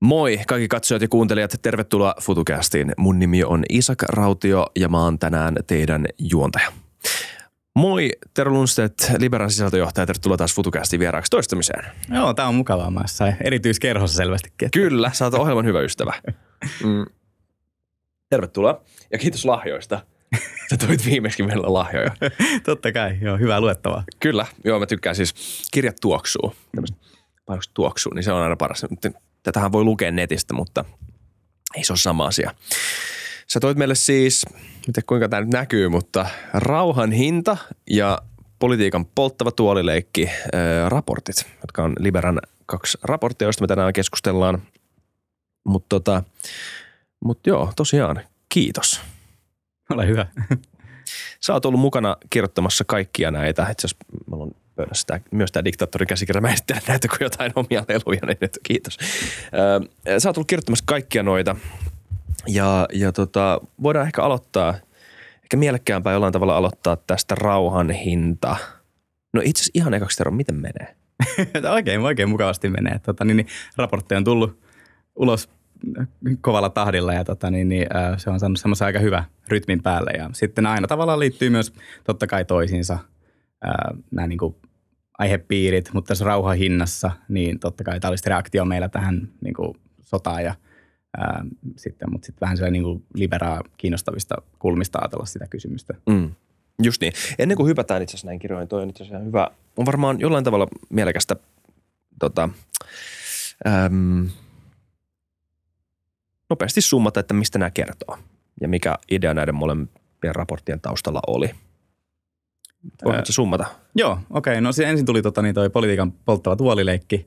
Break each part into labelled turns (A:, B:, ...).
A: Moi kaikki katsojat ja kuuntelijat, tervetuloa FutuCastiin. Mun nimi on Isak Rautio ja mä oon tänään teidän juontaja. Moi, Tero Lundstedt, Liberan sisältöjohtaja. Tervetuloa taas FutuCastiin vieraaksi toistamiseen.
B: Joo, tää on mukavaa. Jossain erityiskerhossa selvästikin.
A: Kyllä, sä oot ohjelman hyvä ystävä. Mm. Tervetuloa ja kiitos lahjoista. Sä toit viimeiskin meillä lahjoja.
B: Totta kai, joo, hyvää luettavaa.
A: Kyllä, joo mä tykkään siis, kirjat tuoksuu, tämmöiset tuoksuu, niin se on aina paras. Tätähän voi lukea netistä, mutta ei se ole sama asia. Sä toit meille siis, miten kuinka tämä nyt näkyy, mutta rauhan hinta ja politiikan polttava tuolileikki äh, raportit, jotka on Liberan kaksi raporttia, joista me tänään keskustellaan. Mutta tota, mut joo, tosiaan, kiitos.
B: Ole hyvä.
A: Sä oot ollut mukana kirjoittamassa kaikkia näitä. Itse asiassa pöydässä tää, myös tämä diktaattorin käsikirja. Mä esittelen näitä kuin jotain omia leluja, niin nyt kiitos. Sä oot ollut kirjoittamassa kaikkia noita. Ja, ja tota, voidaan ehkä aloittaa, ehkä mielekkäämpää jollain tavalla aloittaa tästä rauhan hinta. No itse asiassa ihan ekaksi Tero, miten menee?
B: oikein, oikein mukavasti menee. Tota, niin, niin, raportti on tullut ulos kovalla tahdilla ja tota, niin, niin, se on saanut semmoisen aika hyvä rytmin päälle. Ja sitten aina tavallaan liittyy myös totta kai toisiinsa nämä niin kuin aihepiirit, mutta tässä rauhan hinnassa, niin totta kai tämä olisi reaktio meillä tähän niin kuin sotaan ja ää, sitten, mutta sitten vähän niin liberaa kiinnostavista kulmista ajatella sitä kysymystä.
A: Mm. Just niin. Ennen kuin hypätään itse asiassa näin kirjoihin, toi on itse asiassa hyvä. On varmaan jollain tavalla mielekästä tota, äm, nopeasti summata, että mistä nämä kertoo ja mikä idea näiden molempien raporttien taustalla oli. Voitko se summata?
B: Joo, okei. Okay. No siis ensin tuli tota, niin toi politiikan polttava tuolileikki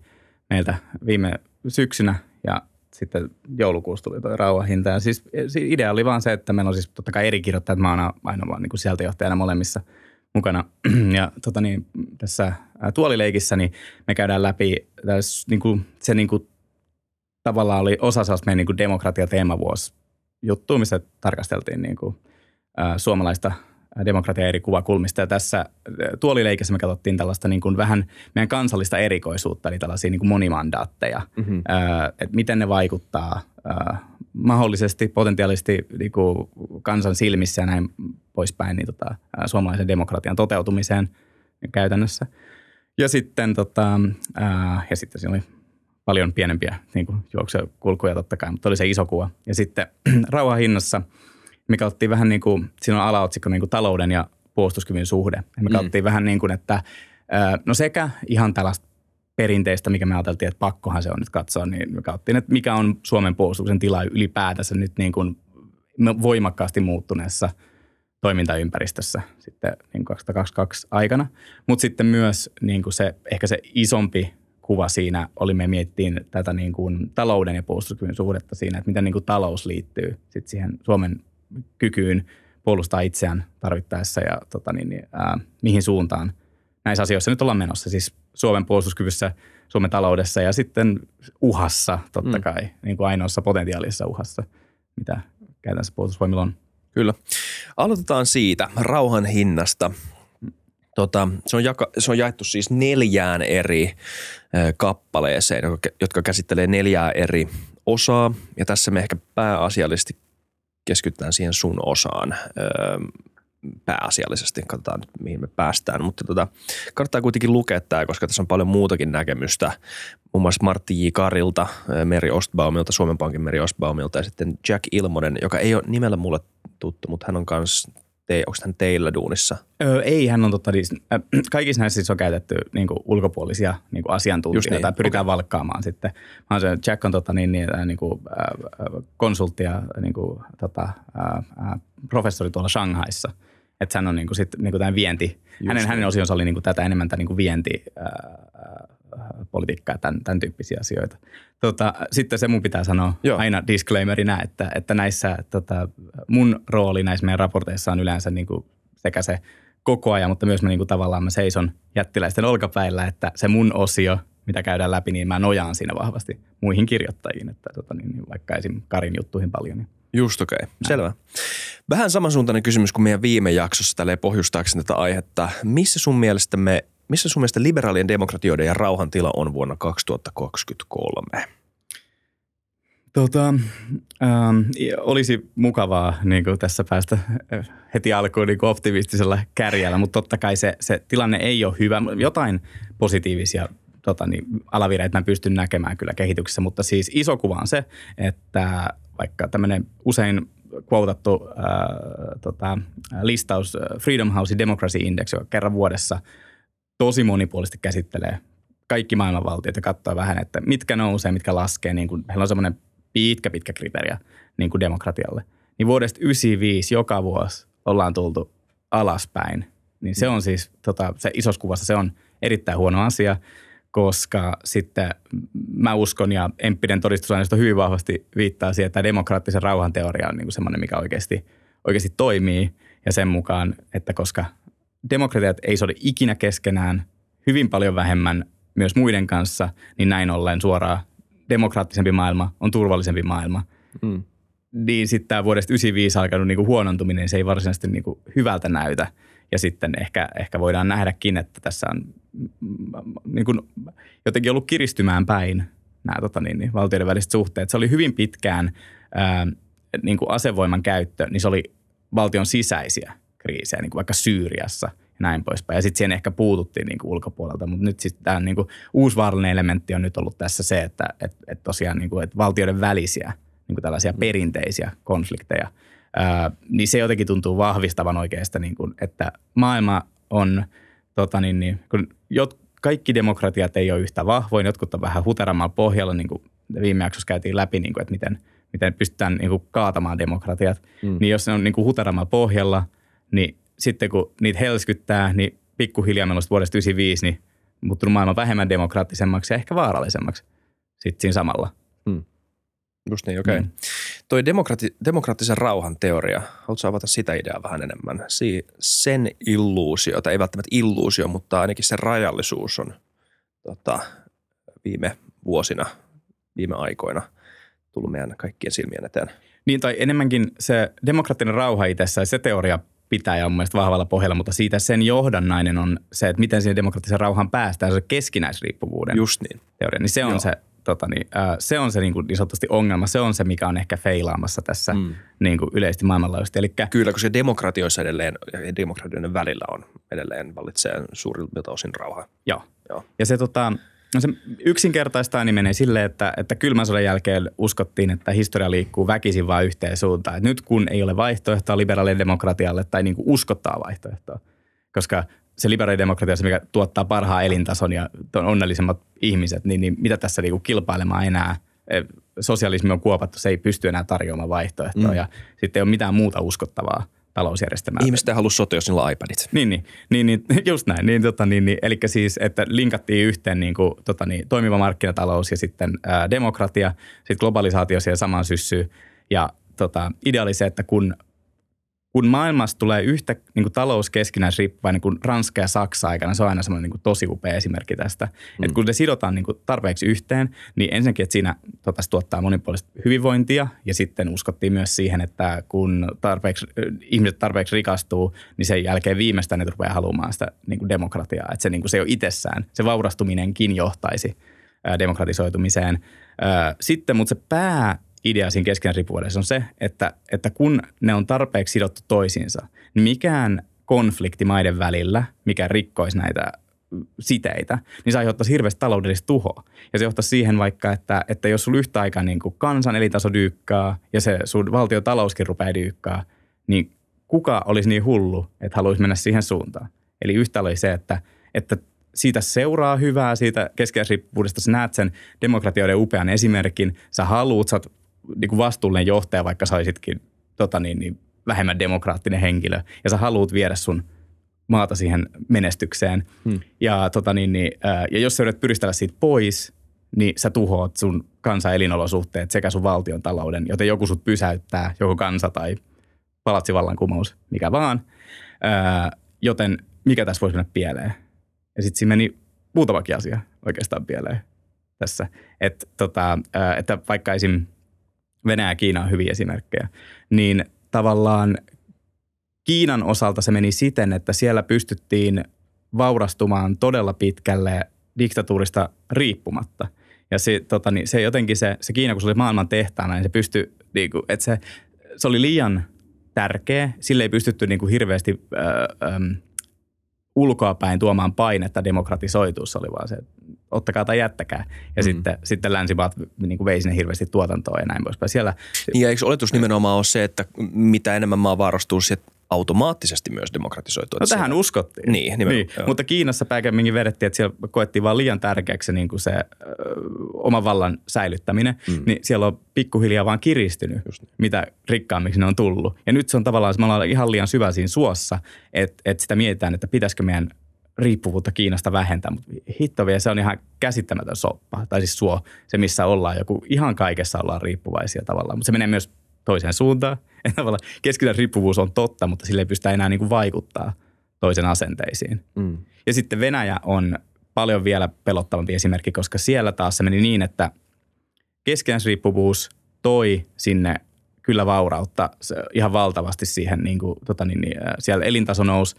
B: meiltä viime syksynä ja sitten joulukuussa tuli tuo rauhahinta. Ja siis, idea oli vaan se, että meillä on siis totta kai eri kirjoittajat. Mä oon aina vaan niin sieltäjohtajana molemmissa mukana. Ja tota niin, tässä tuolileikissä niin me käydään läpi tässä, niin kuin, se niin kuin, tavallaan oli osa sellaista meidän niin demokratia-teemavuosi juttu, missä tarkasteltiin niin kuin, ä, suomalaista – demokratia eri kuvakulmista. Ja tässä tuolileikissä me katsottiin tällaista niin kuin vähän meidän kansallista erikoisuutta, eli tällaisia niin kuin monimandaatteja, mm-hmm. että miten ne vaikuttaa mahdollisesti, potentiaalisesti niin kuin kansan silmissä ja näin poispäin niin tota, suomalaisen demokratian toteutumiseen käytännössä. Ja sitten, tota, ää, ja sitten siinä oli paljon pienempiä niin kuin juoksukulkuja totta kai, mutta oli se iso kuva. Ja sitten rauhan hinnassa – me katsottiin vähän niin kuin, siinä on alaotsikko niin kuin talouden ja puolustuskyvyn suhde. me mm. katsottiin vähän niin kuin, että no sekä ihan tällaista perinteistä, mikä me ajateltiin, että pakkohan se on nyt katsoa, niin me katsottiin, että mikä on Suomen puolustuksen tila ylipäätänsä nyt niin kuin voimakkaasti muuttuneessa toimintaympäristössä sitten niin 2022 aikana. Mutta sitten myös niin kuin se, ehkä se isompi kuva siinä oli, me miettiin tätä niin kuin talouden ja puolustuskyvyn suhdetta siinä, että miten niin kuin talous liittyy sitten siihen Suomen kykyyn puolustaa itseään tarvittaessa ja tota niin, niin, ää, mihin suuntaan näissä asioissa nyt ollaan menossa. Siis Suomen puolustuskyvyssä, Suomen taloudessa ja sitten uhassa totta mm. kai, niin kuin ainoassa potentiaalisessa uhassa, mitä käytännössä puolustusvoimilla on.
A: Kyllä. Aloitetaan siitä rauhan hinnasta. Tota, se, on jaka, se on jaettu siis neljään eri ö, kappaleeseen, jotka käsittelee neljää eri osaa. Ja tässä me ehkä pääasiallisesti keskitytään siihen sun osaan öö, pääasiallisesti. Katsotaan nyt, mihin me päästään. Mutta tota, kannattaa kuitenkin lukea tämä, koska tässä on paljon muutakin näkemystä. Muun muassa Martti J. Karilta, Meri Ostbaumilta, Suomen Pankin Meri Ostbaumilta ja sitten Jack Ilmonen, joka ei ole nimellä mulle tuttu, mutta hän on myös te, onko hän teillä duunissa?
B: Öö, ei, hän on totta, siis, äh, kaikissa näissä siis on käytetty niin kuin ulkopuolisia niin kuin asiantuntijoita, niin. pyritään okay. valkkaamaan sitten. Mä se, Jack on tota, niin, niin, niin kuin, äh, konsultti ja niin kuin, tota, äh, professori tuolla Shanghaissa. Että hän on niin kuin, sit, niin kuin tämän vienti, hänen, niin. hänen osionsa oli niin kuin, tätä enemmän tämä niin kuin vienti, äh, politiikkaa ja tämän, tämän tyyppisiä asioita. Tota, sitten se mun pitää sanoa Joo. aina disclaimerina, että, että näissä tota, mun rooli näissä meidän raporteissa on yleensä niin kuin sekä se koko ajan, mutta myös mä niin kuin tavallaan mä seison jättiläisten olkapäillä, että se mun osio, mitä käydään läpi, niin mä nojaan siinä vahvasti muihin kirjoittajiin, että tota, niin, niin vaikka esim. Karin juttuihin paljon. Niin
A: Just okei, okay. selvä. Vähän samansuuntainen kysymys kuin meidän viime jaksossa tälleen pohjustaakseni tätä aihetta. Missä sun mielestä me missä sun mielestä liberaalien demokratioiden ja rauhan tila on vuonna 2023?
B: Tota, ähm, olisi mukavaa niin kuin tässä päästä äh, heti alkuun niin kuin optimistisella kärjellä, mutta totta kai se, se tilanne ei ole hyvä. Jotain positiivisia tota, niin, alavireitä mä pystyn näkemään kyllä kehityksessä, mutta siis iso kuva on se, että vaikka tämmöinen usein quotattu äh, tota, listaus Freedom House Democracy Index, joka kerran vuodessa tosi monipuolisesti käsittelee kaikki maailmanvaltiot ja katsoo vähän, että mitkä nousee, mitkä laskee. Niin kuin, heillä on semmoinen pitkä, pitkä kriteeria niin kuin demokratialle. Niin vuodesta 95 joka vuosi ollaan tultu alaspäin. Niin se on siis, tota, se isossa kuvassa se on erittäin huono asia, koska sitten mä uskon ja emppinen todistusaineisto hyvin vahvasti viittaa siihen, että demokraattisen rauhan teoria on niin kuin semmoinen, mikä oikeasti, oikeasti toimii. Ja sen mukaan, että koska demokratiat ei sodi ikinä keskenään, hyvin paljon vähemmän myös muiden kanssa, niin näin ollen suoraan demokraattisempi maailma on turvallisempi maailma. Mm. Niin sitten tämä vuodesta 1995 alkanut niinku huonontuminen, se ei varsinaisesti niinku hyvältä näytä. Ja sitten ehkä, ehkä voidaan nähdäkin, että tässä on niinku jotenkin ollut kiristymään päin nämä tota niin, niin, valtioiden väliset suhteet. Se oli hyvin pitkään ää, niin kuin asevoiman käyttö, niin se oli valtion sisäisiä kriisejä, niin kuin vaikka Syyriassa – näin poispäin. Ja sitten siihen ehkä puututtiin niin kuin ulkopuolelta, mutta nyt sitten tämä niin kuin uusi vaarallinen elementti on nyt ollut tässä se, että et, et tosiaan niin kuin, että valtioiden välisiä niin kuin tällaisia perinteisiä konflikteja, ää, niin se jotenkin tuntuu vahvistavan oikeastaan, niin kuin, että maailma on, tota niin, niin, kun jot, kaikki demokratiat ei ole yhtä vahvoin, jotkut on vähän huterammalla pohjalla, niin kuin viime jaksossa käytiin läpi, niin kuin, että miten, miten pystytään niin kuin kaatamaan demokratiat, mm. niin jos ne on niin kuin huterammalla pohjalla, niin sitten kun niitä helskyttää, niin pikkuhiljaa meillä vuodesta 1995 niin muuttunut maailma vähemmän demokraattisemmaksi ja ehkä vaarallisemmaksi sitten siinä samalla. Hmm.
A: Just niin, okei. Okay. Hmm. Toi demokrati, demokraattisen rauhan teoria, haluatko avata sitä ideaa vähän enemmän? Si- sen illuusio, tai ei välttämättä illuusio, mutta ainakin sen rajallisuus on tota, viime vuosina, viime aikoina tullut meidän kaikkien silmien eteen.
B: Niin, tai enemmänkin se demokraattinen rauha itsessään, se teoria pitää ja on mielestäni vahvalla pohjalla, mutta siitä sen johdannainen on se, että miten siihen demokraattisen rauhan päästään, se keskinäisriippuvuuden
A: Just niin.
B: teoria. Niin se on Joo. se, tota niin, äh, se on se niin, kuin, niin sanotusti ongelma, se on se, mikä on ehkä feilaamassa tässä mm. niin kuin yleisesti maailmanlaajuisesti. Elikkä,
A: Kyllä, koska demokratioissa edelleen ja demokratioiden välillä on edelleen vallitsee suurilta osin rauha.
B: Joo. Joo. Ja se tota, No se yksinkertaistaa niin menee silleen, että, että kylmän sodan jälkeen uskottiin, että historia liikkuu väkisin vain yhteen suuntaan. Et nyt kun ei ole vaihtoehtoa liberaalille demokratialle tai niin kuin uskottaa vaihtoehtoa, koska se liberaalidemokratia, se mikä tuottaa parhaan elintason ja onnellisemmat ihmiset, niin, niin mitä tässä niin kuin kilpailemaan enää? E, sosialismi on kuopattu, se ei pysty enää tarjoamaan vaihtoehtoa mm. ja sitten ei ole mitään muuta uskottavaa – talousjärjestelmää.
A: Ihmiset ei halua sotia, jos niillä on iPadit.
B: Niin, niin, niin, niin just näin. Niin, tota, niin, niin, eli siis, että linkattiin yhteen niin kuin, tota, niin, toimiva markkinatalous ja sitten ää, demokratia, sitten globalisaatio siihen samaan syssyyn. Ja tota, idea oli se, että kun kun maailmassa tulee yhtä niin kuin talous keskinäisriippuvainen kuin Ranska ja Saksa aikana, se on aina semmoinen niin kuin tosi upea esimerkki tästä. Mm. Että kun ne sidotaan niin kuin tarpeeksi yhteen, niin ensinnäkin, että siinä tota, tuottaa monipuolista hyvinvointia ja sitten uskottiin myös siihen, että kun tarpeeksi, ihmiset tarpeeksi rikastuu, niin sen jälkeen viimeistään ne rupeaa haluamaan sitä niin kuin demokratiaa. Että se, niin kuin, se jo itsessään, se vaurastuminenkin johtaisi demokratisoitumiseen. Sitten, mutta se pää idea siinä keskenriippuvuudessa on se, että, että kun ne on tarpeeksi sidottu toisiinsa, niin mikään konflikti maiden välillä, mikä rikkoisi näitä siteitä, niin se aiheuttaisi hirveästi taloudellista tuhoa. Ja se johtaa siihen vaikka, että, että jos sulla yhtä aikaa niin kuin kansan elintaso dyykkaa ja se sun valtion talouskin rupeaa dyykkaa, niin kuka olisi niin hullu, että haluaisi mennä siihen suuntaan? Eli yhtä oli se, että, että siitä seuraa hyvää, siitä keskeisriippuvuudesta. Sä näet sen demokratioiden upean esimerkin. Sä haluut, sä oot niin kuin vastuullinen johtaja, vaikka sä olisitkin tota niin, niin vähemmän demokraattinen henkilö, ja sä haluat viedä sun maata siihen menestykseen. Hmm. Ja, tota niin, niin, ää, ja jos sä yrität pyristellä siitä pois, niin sä tuhoat sun kansan elinolosuhteet sekä sun valtion talouden, joten joku sut pysäyttää, joku kansa tai palatsivallankumous, mikä vaan. Ää, joten mikä tässä voisi mennä pieleen? Ja sitten siinä meni muutamakin asia oikeastaan pieleen tässä. Et, tota, ää, että vaikka esim Venäjä ja Kiina on hyviä esimerkkejä, niin tavallaan Kiinan osalta se meni siten, että siellä pystyttiin vaurastumaan todella pitkälle diktatuurista riippumatta. Ja se, tota, niin, se jotenkin se, se Kiina, kun se oli maailman tehtaana, niin se pystyi, niin kuin, että se, se oli liian tärkeä. Sille ei pystytty niin kuin hirveästi ulkoapäin tuomaan painetta demokratisoituu. Se oli vaan se, ottakaa tai jättäkää. Ja mm. sitten, sitten länsimaat niin kuin vei sinne hirveästi tuotantoa ja näin poispäin. Siellä,
A: ja eikö oletus nimenomaan ole se, että mitä enemmän maa varastuu, automaattisesti myös demokratisoitua.
B: No tähän uskottiin.
A: Niin, niin.
B: Mutta Kiinassa pääkemminkin vedettiin, että siellä koettiin vaan liian tärkeäksi niin kuin se ö, oman vallan säilyttäminen. Mm. Niin siellä on pikkuhiljaa vaan kiristynyt, Just niin. mitä rikkaammiksi ne on tullut. Ja nyt se on tavallaan, me ollaan ihan liian syvä siinä suossa, että, että sitä mietitään, että pitäisikö meidän riippuvuutta Kiinasta vähentää, mutta hitto vielä, se on ihan käsittämätön soppa. Tai siis suo, se missä ollaan joku, ihan kaikessa ollaan riippuvaisia tavallaan, mutta se menee myös toiseen suuntaan. Keskinäinen riippuvuus on totta, mutta sille ei pystytä enää niin kuin vaikuttaa toisen asenteisiin. Mm. Ja sitten Venäjä on paljon vielä pelottavampi esimerkki, koska siellä taas se meni niin, että keskinäisriippuvuus toi sinne kyllä vaurautta ihan valtavasti siihen, niin kuin, tota niin, niin, siellä elintaso nousi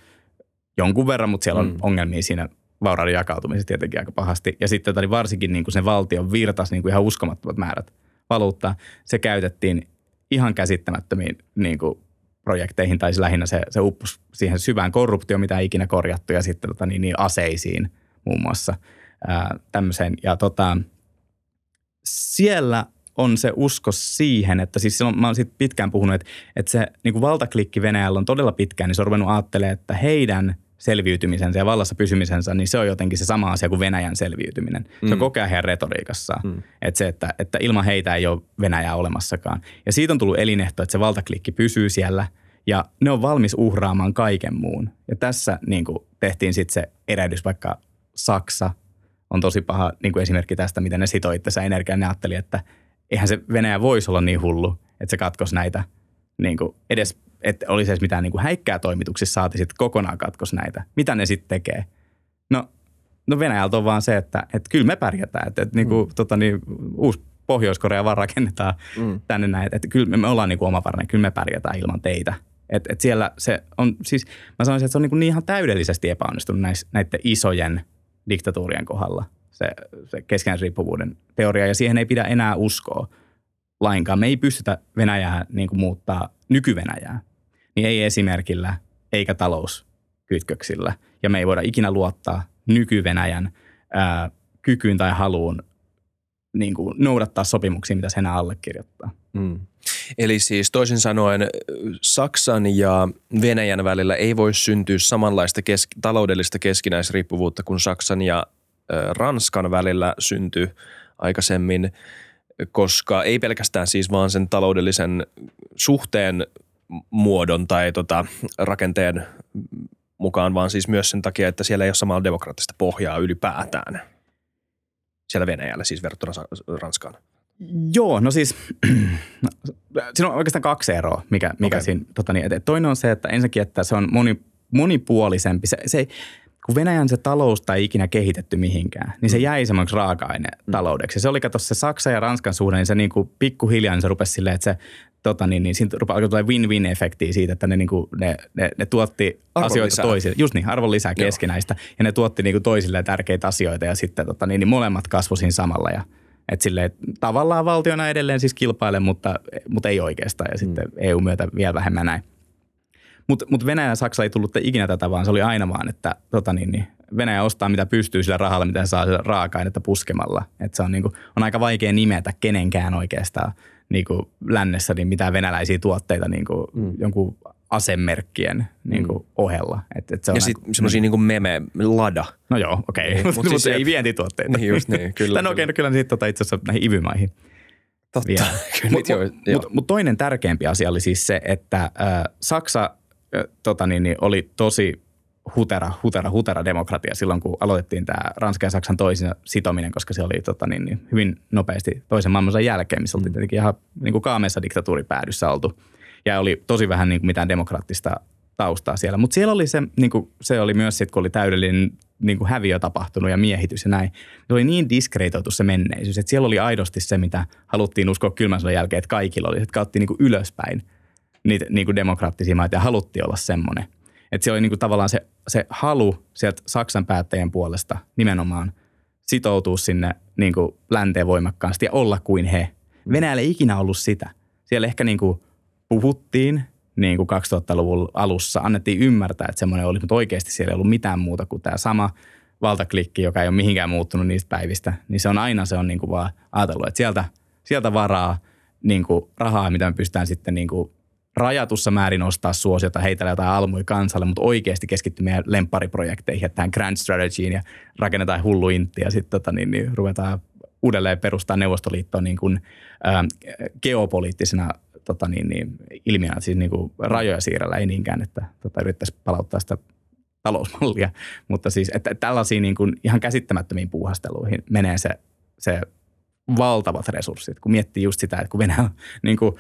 B: jonkun verran, mutta siellä on mm. ongelmia siinä vaurauden jakautumisessa tietenkin aika pahasti. Ja sitten niin varsinkin niin kuin sen valtion virtas niin kuin ihan uskomattomat määrät valuuttaa. Se käytettiin ihan käsittämättömiin niin kuin projekteihin, tai siis lähinnä se, se uppus siihen syvään korruptioon, mitä ei ikinä korjattu, ja sitten tota, niin, niin aseisiin muun muassa ää, tämmöiseen. Ja tota, siellä on se usko siihen, että siis silloin mä oon siitä pitkään puhunut, että, että se niin kuin valtaklikki Venäjällä on todella pitkään, niin se on ruvennut ajattelemaan, että heidän selviytymisensä ja vallassa pysymisensä, niin se on jotenkin se sama asia kuin Venäjän selviytyminen. Se on mm. koko ajan heidän retoriikassa. Mm. Että se, että, että ilman heitä ei ole Venäjää olemassakaan. Ja siitä on tullut elinehto, että se valtaklikki pysyy siellä ja ne on valmis uhraamaan kaiken muun. Ja tässä niin kuin, tehtiin sitten se erehdys, vaikka Saksa on tosi paha niin kuin esimerkki tästä, miten ne sitoi itse energiaa. Ne ajatteli, että eihän se Venäjä voisi olla niin hullu, että se katkos näitä niin kuin edes että olisi edes mitään niin kuin häikkää toimituksissa, saati sitten kokonaan katkos näitä. Mitä ne sitten tekee? No, no Venäjältä on vaan se, että, että kyllä me pärjätään. Että, että niin kuin, mm. tota, niin, uusi Pohjois-Korea vaan rakennetaan mm. tänne näin. Että, että kyllä me, me ollaan niin omavarinen, kyllä me pärjätään ilman teitä. Että, että siellä se on, siis mä sanoisin, että se on niin, kuin niin ihan täydellisesti epäonnistunut näis, näiden isojen diktatuurien kohdalla se, se keskinäisriippuvuuden teoria, ja siihen ei pidä enää uskoa lainkaan. Me ei pystytä Venäjää niin kuin muuttaa nyky-Venäjää niin ei esimerkillä eikä talouskytköksillä. Ja me ei voida ikinä luottaa nyky-Venäjän ää, kykyyn tai haluun niin kuin noudattaa sopimuksia, mitä se enää allekirjoittaa. Mm.
A: Eli siis toisin sanoen Saksan ja Venäjän välillä ei voi syntyä samanlaista kes- taloudellista keskinäisriippuvuutta kuin Saksan ja Ranskan välillä syntyi aikaisemmin, koska ei pelkästään siis vaan sen taloudellisen suhteen muodon tai tota, rakenteen mukaan, vaan siis myös sen takia, että siellä ei ole samalla demokraattista pohjaa ylipäätään. Siellä Venäjällä siis verrattuna Ranskaan.
B: Joo, no siis siinä on oikeastaan kaksi eroa, mikä, mikä okay. siinä, tota niin, että toinen on se, että ensinnäkin, että se on moni, monipuolisempi. Se, se ei, kun Venäjän se talous tai ikinä kehitetty mihinkään, niin se mm. jäi semmoiksi raaka-aine taloudeksi. Se oli kato se Saksa ja Ranskan suhde, niin se niin kuin pikkuhiljaa niin se rupesi silleen, että se tota, niin, niin siitä alkoi tulla win-win-efektiä siitä, että ne, niin kuin, ne, ne, ne tuotti arvon asioita lisää. toisille. Just niin, arvon lisää keskinäistä. Joo. Ja ne tuotti niin kuin toisille tärkeitä asioita ja sitten tota, niin, niin molemmat kasvoi siinä samalla. Ja, et silleen, tavallaan valtiona edelleen siis kilpaile, mutta, mutta ei oikeastaan. Ja sitten mm. EU myötä vielä vähemmän näin. Mutta mut Venäjä ja Saksa ei tullut ikinä tätä, vaan se oli aina vaan, että tota niin, niin Venäjä ostaa mitä pystyy sillä rahalla, mitä se saa sillä raaka-ainetta puskemalla. Et se on, niin kuin, on aika vaikea nimetä kenenkään oikeastaan niin kuin lännessä niin mitään venäläisiä tuotteita niin kuin mm. jonkun asemerkkien niin kuin mm. ohella.
A: Et, et se on ja sitten semmoisia niin kuin meme, lada.
B: No joo, okei, okay. niin, mutta siis ei vientituotteita.
A: Niin just niin, kyllä.
B: no okei, okay, no kyllä sitten tota itse asiassa näihin ivymaihin.
A: Totta, kyllä Mutta
B: mut, mut toinen tärkeämpi asia oli siis se, että äh, Saksa tota niin, niin oli tosi hutera, hutera, hutera demokratia silloin, kun aloitettiin tämä Ranskan ja Saksan toisin sitominen, koska se oli tota, niin, niin, hyvin nopeasti toisen maailmansodan jälkeen, missä oltiin mm. tietenkin ihan niin kuin kaameessa diktatuuripäädyssä oltu. Ja oli tosi vähän niin kuin mitään demokraattista taustaa siellä. Mutta siellä oli se, niin kuin, se oli myös sitten, kun oli täydellinen niin kuin häviö tapahtunut ja miehitys ja näin. Se oli niin diskreitoitu se menneisyys, että siellä oli aidosti se, mitä haluttiin uskoa kylmän sodan jälkeen, että kaikilla oli, että kautta niin kuin ylöspäin niitä niin kuin demokraattisia maita ja haluttiin olla semmoinen – että siellä oli niin kuin tavallaan se, se halu sieltä Saksan päättäjien puolesta nimenomaan sitoutua sinne niin kuin länteen voimakkaasti ja olla kuin he. Venäjällä ei ikinä ollut sitä. Siellä ehkä niin kuin puhuttiin niin kuin 2000-luvun alussa, annettiin ymmärtää, että semmoinen oli, mutta oikeasti siellä ei ollut mitään muuta kuin tämä sama valtaklikki, joka ei ole mihinkään muuttunut niistä päivistä. Niin se on aina se on niin kuin vaan ajatellut, että sieltä, sieltä varaa niin kuin rahaa, mitä me pystytään sitten niin kuin rajatussa määrin ostaa suosiota, heitellä jotain almui kansalle, mutta oikeasti keskittyä meidän lemppariprojekteihin ja tähän grand strategyin ja rakennetaan hullu intti ja sitten tota, niin, niin, ruvetaan uudelleen perustaa Neuvostoliittoa niin kuin, ää, geopoliittisena tota, niin, niin, ilmiönä, siis niin kuin rajoja siirrellä, ei niinkään, että tota, yrittäisi palauttaa sitä talousmallia, mutta siis että tällaisiin niin kuin ihan käsittämättömiin puuhasteluihin menee se, se valtavat resurssit, kun miettii just sitä, että kun Venäjä niin kuin,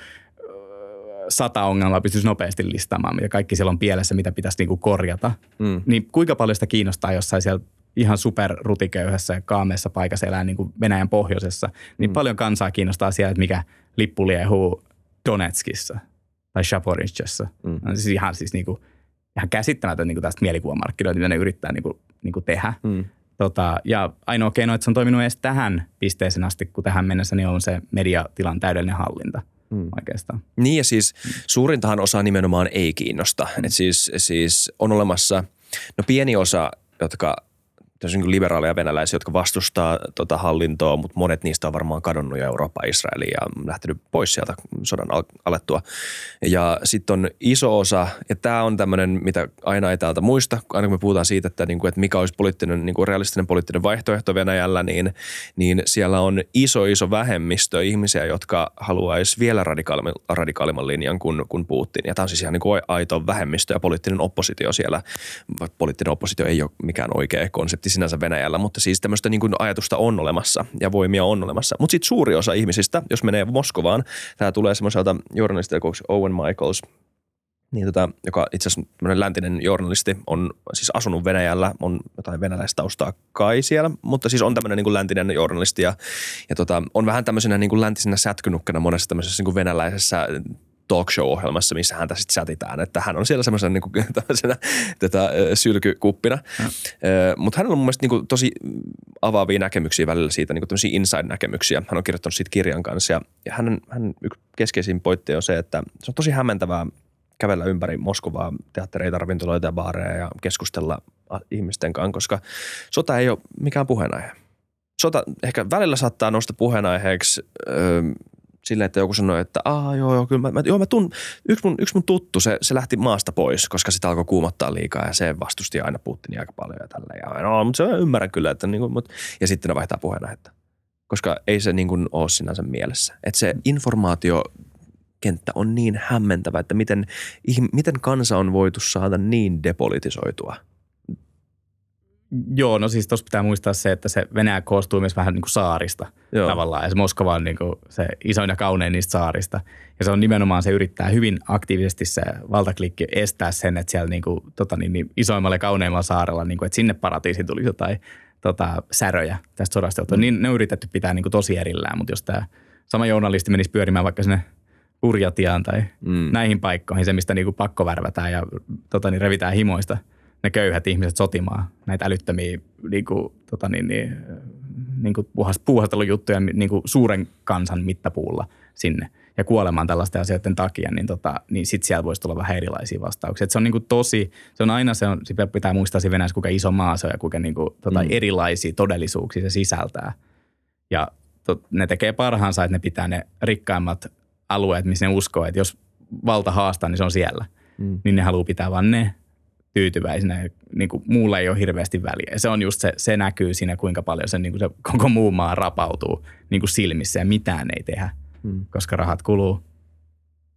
B: sata ongelmaa pystyisi nopeasti listaamaan, ja kaikki siellä on pielessä, mitä pitäisi niin kuin korjata, mm. niin kuinka paljon sitä kiinnostaa jossain siellä ihan superrutiköyhässä ja kaameessa paikassa elää niin kuin Venäjän pohjoisessa, niin mm. paljon kansaa kiinnostaa siellä, että mikä lippu liehuu Donetskissa tai Shaporizhassa. Mm. No, siis ihan siis niin kuin, ihan käsittämätön niin kuin tästä mielikuvamarkkinoita, mitä ne yrittää niin kuin, niin kuin tehdä. Mm. Tota, ja ainoa keino, että se on toiminut edes tähän pisteeseen asti, kun tähän mennessä, niin on se mediatilan täydellinen hallinta mm. oikeastaan.
A: Niin ja siis suurintahan osa nimenomaan ei kiinnosta. Mm. Et siis, siis on olemassa, no pieni osa, jotka tässä niin liberaaleja venäläisiä, jotka vastustaa tota hallintoa, mutta monet niistä on varmaan kadonnut jo Eurooppaan, Israeliin ja lähtenyt pois sieltä sodan alettua. Ja sitten on iso osa, ja tämä on tämmöinen, mitä aina ei täältä muista, aina kun me puhutaan siitä, että, niin kuin, että mikä olisi poliittinen, niin kuin realistinen poliittinen vaihtoehto Venäjällä, niin, niin siellä on iso, iso vähemmistö ihmisiä, jotka haluaisi vielä radikaalimman, radikaalimman linjan kuin, kuin Putin. Ja tämä on siis ihan niin kuin aito vähemmistö ja poliittinen oppositio siellä. Poliittinen oppositio ei ole mikään oikea konsepti sinänsä Venäjällä, mutta siis tämmöistä niin kuin ajatusta on olemassa ja voimia on olemassa. Mutta sitten suuri osa ihmisistä, jos menee Moskovaan, tämä tulee semmoiselta journalistilta kuin Owen Michaels, niin tota, joka itse asiassa läntinen journalisti, on siis asunut Venäjällä, on jotain venäläistaustaa kai siellä, mutta siis on tämmöinen niin kuin läntinen journalisti ja, ja tota, on vähän tämmöisenä niin kuin läntisenä sätkynukkana monessa tämmöisessä niin kuin venäläisessä talk show-ohjelmassa, missä häntä sitten sätitään, että hän on siellä semmoisena niin kuin, tätä, sylkykuppina. Mm. Mutta hänellä on mun mielestä niin kuin, tosi avaavia näkemyksiä välillä siitä, niin kuin inside-näkemyksiä. Hän on kirjoittanut siitä kirjan kanssa ja, ja hänen, hän yksi keskeisin pointti on se, että se on tosi hämmentävää kävellä ympäri Moskovaa, teattereita, ravintoloita ja baareja ja keskustella ihmisten kanssa, koska sota ei ole mikään puheenaihe. Sota ehkä välillä saattaa nousta puheenaiheeksi öö, silleen, että joku sanoi, että Aa, joo, joo, kyllä mä, mä, joo, mä tun, yksi, mun, yksi mun tuttu, se, se lähti maasta pois, koska sitä alkoi kuumottaa liikaa ja se vastusti aina Putinia aika paljon ja tällä. Ja no, mutta se ymmärrän kyllä, että niin kuin, mutta, ja sitten ne vaihtaa puheenaihetta, koska ei se niin kuin ole sinänsä mielessä. Että se informaatio kenttä on niin hämmentävä, että miten, miten kansa on voitu saada niin depolitisoitua –
B: Joo, no siis tuossa pitää muistaa se, että se Venäjä koostuu myös vähän niin kuin saarista Joo. tavallaan. Ja se Moskova on niin kuin se isoin ja kaunein niistä saarista. Ja se on nimenomaan, se yrittää hyvin aktiivisesti se valtaklikki estää sen, että siellä niin kuin, tota niin, niin isoimmalla ja kauneimmalla saarella, niin kuin, että sinne paratiisiin tulisi jotain tota, säröjä tästä sodasta. Mm. Niin ne on yritetty pitää niin kuin tosi erillään, mutta jos tämä sama journalisti menisi pyörimään vaikka sinne Urjatiaan tai mm. näihin paikkoihin, se mistä niin kuin pakko värvätään ja tota, niin revitään himoista – ne köyhät ihmiset sotimaan näitä älyttömiä niin kuin, tota niin, niin, niin kuin puuhastelujuttuja niin kuin suuren kansan mittapuulla sinne ja kuolemaan tällaisten asioiden takia, niin, tota, niin sitten siellä voisi tulla vähän erilaisia vastauksia. Et se on niin kuin tosi, se on aina se, on, pitää muistaa siinä Venäjässä, kuinka iso maa se on ja kuinka niin kuin, tota, mm. erilaisia todellisuuksia se sisältää. Ja to, ne tekee parhaansa, että ne pitää ne rikkaimmat alueet, missä ne uskoo, että jos valta haastaa, niin se on siellä. Mm. Niin ne haluaa pitää vain ne tyytyväisenä. Niin kuin muulla ei ole hirveästi väliä. Ja se on just se, se näkyy siinä, kuinka paljon se, niin kuin se koko muu maa rapautuu niin kuin silmissä ja mitään ei tehdä, hmm. koska rahat kuluu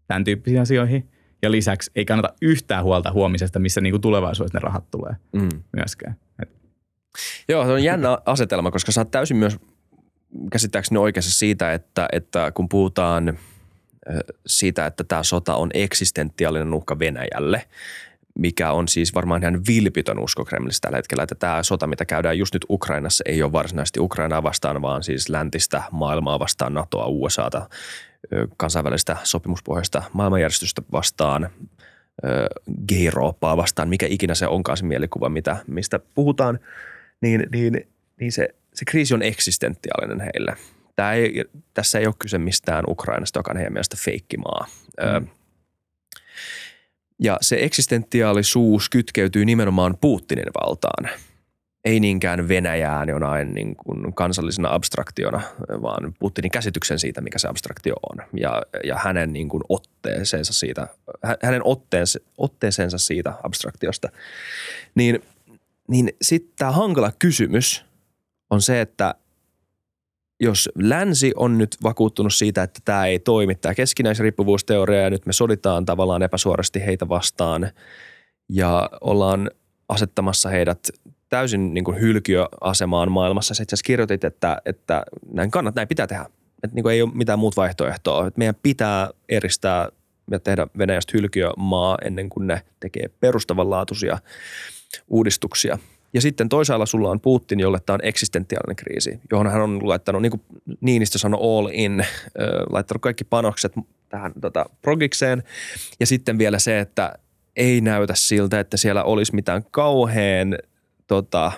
B: tämän tyyppisiin asioihin. Ja lisäksi ei kannata yhtään huolta huomisesta, missä niin kuin tulevaisuudessa ne rahat tulee hmm. myöskään. Et.
A: Joo, se on jännä asetelma, koska sä oot täysin myös käsittääkseni oikeassa siitä, että, että kun puhutaan siitä, että tämä sota on eksistentiaalinen uhka Venäjälle, mikä on siis varmaan ihan vilpitön usko Kremlistä tällä hetkellä, että tämä sota, mitä käydään just nyt Ukrainassa, ei ole varsinaisesti Ukrainaa vastaan, vaan siis läntistä maailmaa vastaan, NATOa, USAta, kansainvälistä sopimuspohjaista maailmanjärjestystä vastaan, G-Eurooppaa vastaan, mikä ikinä se onkaan se mielikuva, mitä, mistä puhutaan, niin, niin niin se, se kriisi on eksistentiaalinen heille. Tämä ei, tässä ei ole kyse mistään Ukrainasta, joka on heidän mielestä feikkimaa. Mm. Ja se eksistentiaalisuus kytkeytyy nimenomaan Putinin valtaan. Ei niinkään Venäjään jonain niin kuin kansallisena abstraktiona, vaan Putinin käsityksen siitä, mikä se abstraktio on. Ja, ja hänen niin kuin otteeseensa siitä, hänen otteese, otteeseensa siitä abstraktiosta. Niin, niin sitten tämä hankala kysymys on se, että jos länsi on nyt vakuuttunut siitä, että tämä ei toimi, tämä keskinäisriippuvuusteoria ja nyt me soditaan tavallaan epäsuorasti heitä vastaan ja ollaan asettamassa heidät täysin niin kuin hylkiöasemaan maailmassa. Sä itse kirjoitit, että, että näin kannat, näin pitää tehdä. Että niin kuin ei ole mitään muuta vaihtoehtoa. Että meidän pitää eristää ja tehdä Venäjästä hylkiömaa ennen kuin ne tekee perustavanlaatuisia uudistuksia – ja sitten toisaalla sulla on Putin, jolle tämä on eksistentiaalinen kriisi, johon hän on laittanut, niin kuin Niinistö sanoi, all in, laittanut kaikki panokset tähän tota, progikseen. Ja sitten vielä se, että ei näytä siltä, että siellä olisi mitään kauhean tota,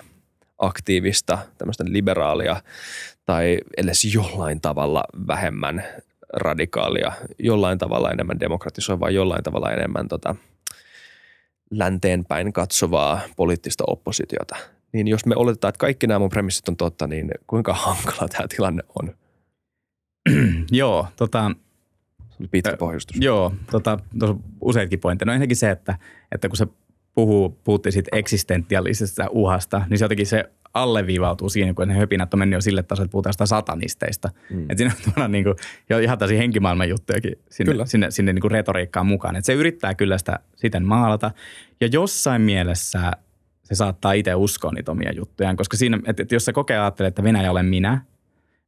A: aktiivista, tämmöistä liberaalia tai edes jollain tavalla vähemmän radikaalia, jollain tavalla enemmän demokratisoivaa, jollain tavalla enemmän tota, – länteenpäin katsovaa poliittista oppositiota. Niin jos me oletetaan, että kaikki nämä mun premissit on totta, niin kuinka hankala tämä tilanne on?
B: Joo, tota,
A: pitkä pohjustus.
B: Joo, tota, tuossa on useitakin pointteja. No ensinnäkin se, että, että kun se puhuu, puhuttiin siitä eksistentiaalisesta uhasta, niin se jotenkin se alleviivautuu siinä, kun ne höpinät on mennyt jo sille tasolle, että puhutaan sitä satanisteista. Mm. Että siinä on niin kuin, jo ihan tällaisia henkimaailman juttujakin sinne, kyllä. sinne, sinne niin kuin retoriikkaan mukaan. Että se yrittää kyllä sitä siten maalata. Ja jossain mielessä se saattaa itse uskoa niitä omia juttujaan, koska siinä, että, että jos se kokee ajattelee, että Venäjä olen minä,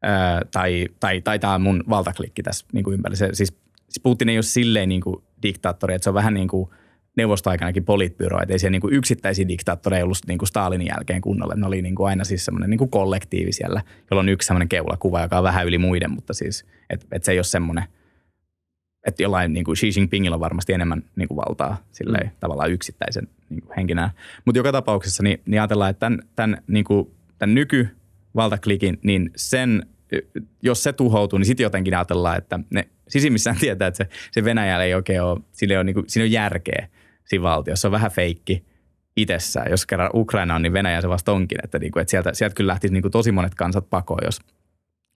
B: ää, tai, tai, tai tämä on mun valtaklikki tässä niin kuin ympäri. Se, siis Putin ei ole silleen niin kuin diktaattori, että se on vähän niin kuin – neuvostoaikanakin politbyro, että ei siellä niin kuin yksittäisiä diktaattoreja ollut niin kuin Stalinin jälkeen kunnolla. Ne oli niin kuin aina siis semmoinen niin kuin kollektiivi siellä, jolla on yksi semmoinen keulakuva, joka on vähän yli muiden, mutta siis, että et se ei ole semmoinen, että jollain niin kuin Xi Jinpingillä on varmasti enemmän niin kuin valtaa silleen, mm. tavallaan yksittäisen niin kuin henkinä. Mutta joka tapauksessa niin, niin ajatellaan, että tämän, tämän, niin kuin, tämän nykyvaltaklikin, niin sen, jos se tuhoutuu, niin sitten jotenkin ajatellaan, että ne sisimmissään tietää, että se, se Venäjällä ei oikein ole, sille on, niin kuin, siinä on järkeä siinä valtiossa. Se on vähän feikki itsessään. Jos kerran Ukraina on, niin Venäjä se vasta onkin. Että, niin kuin, että sieltä, sieltä kyllä lähtisi niin kuin tosi monet kansat pakoon, jos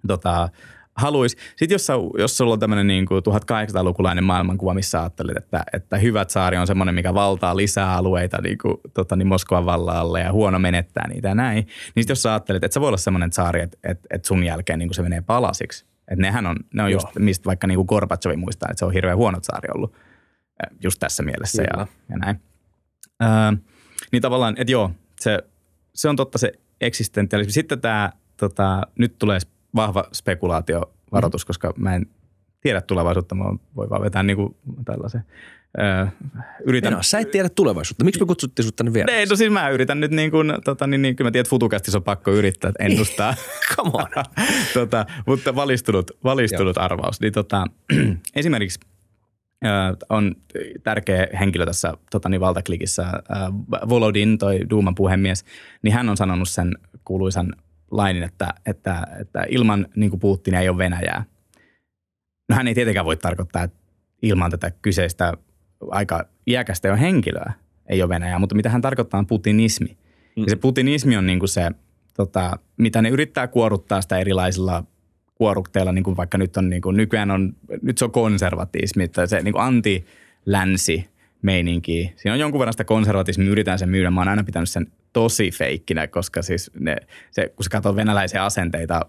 B: tota, haluaisi. Sitten jos, jos sulla on tämmöinen niin kuin 1800-lukulainen maailmankuva, missä ajattelet, että, että hyvät saari on semmoinen, mikä valtaa lisää alueita niin kuin, tota, niin Moskovan vallalle ja huono menettää niitä ja näin, niin sitten jos sä ajattelet, että se voi olla semmoinen saari, että, että, että sun jälkeen niin kuin se menee palasiksi. Että nehän on, ne on just, mistä vaikka niin kuin Gorbachev muistaa, että se on hirveän huono saari ollut just tässä mielessä ja, ja näin. Öö, niin tavallaan, että joo, se, se on totta se eksistentiaalismi. Sitten tämä, tota, nyt tulee vahva spekulaatiovaroitus, mm. koska mä en tiedä tulevaisuutta, mä voin vaan vetää niin kuin tällaisen. Öö,
A: yritän... Meno, sä et tiedä tulevaisuutta. Miksi me kutsuttiin sut tänne vielä?
B: Ei, no siis mä yritän nyt niin kuin, tota, niin, niin, kyllä mä tiedän, että futukästissä on pakko yrittää ennustaa.
A: Come on.
B: tota, mutta valistunut, valistunut arvaus. Niin, tota, esimerkiksi – on tärkeä henkilö tässä tota, niin valtaklikissä, Volodin, toi Duuman puhemies, niin hän on sanonut sen kuuluisan lainin, että, että, että ilman niin Putinia ei ole Venäjää. No hän ei tietenkään voi tarkoittaa, että ilman tätä kyseistä aika iäkästä jo henkilöä ei ole Venäjää, mutta mitä hän tarkoittaa on putinismi. Mm. Ja se putinismi on niin kuin se, tota, mitä ne yrittää kuoruttaa sitä erilaisilla kuorukteilla, niin kuin vaikka nyt on, niin kuin, nykyään on, nyt se on konservatismi, että se niin kuin anti-länsi meininki. Siinä on jonkun verran sitä konservatismia, yritän sen myydä. Mä oon aina pitänyt sen tosi feikkinä, koska siis ne, se, kun sä katsoo venäläisiä asenteita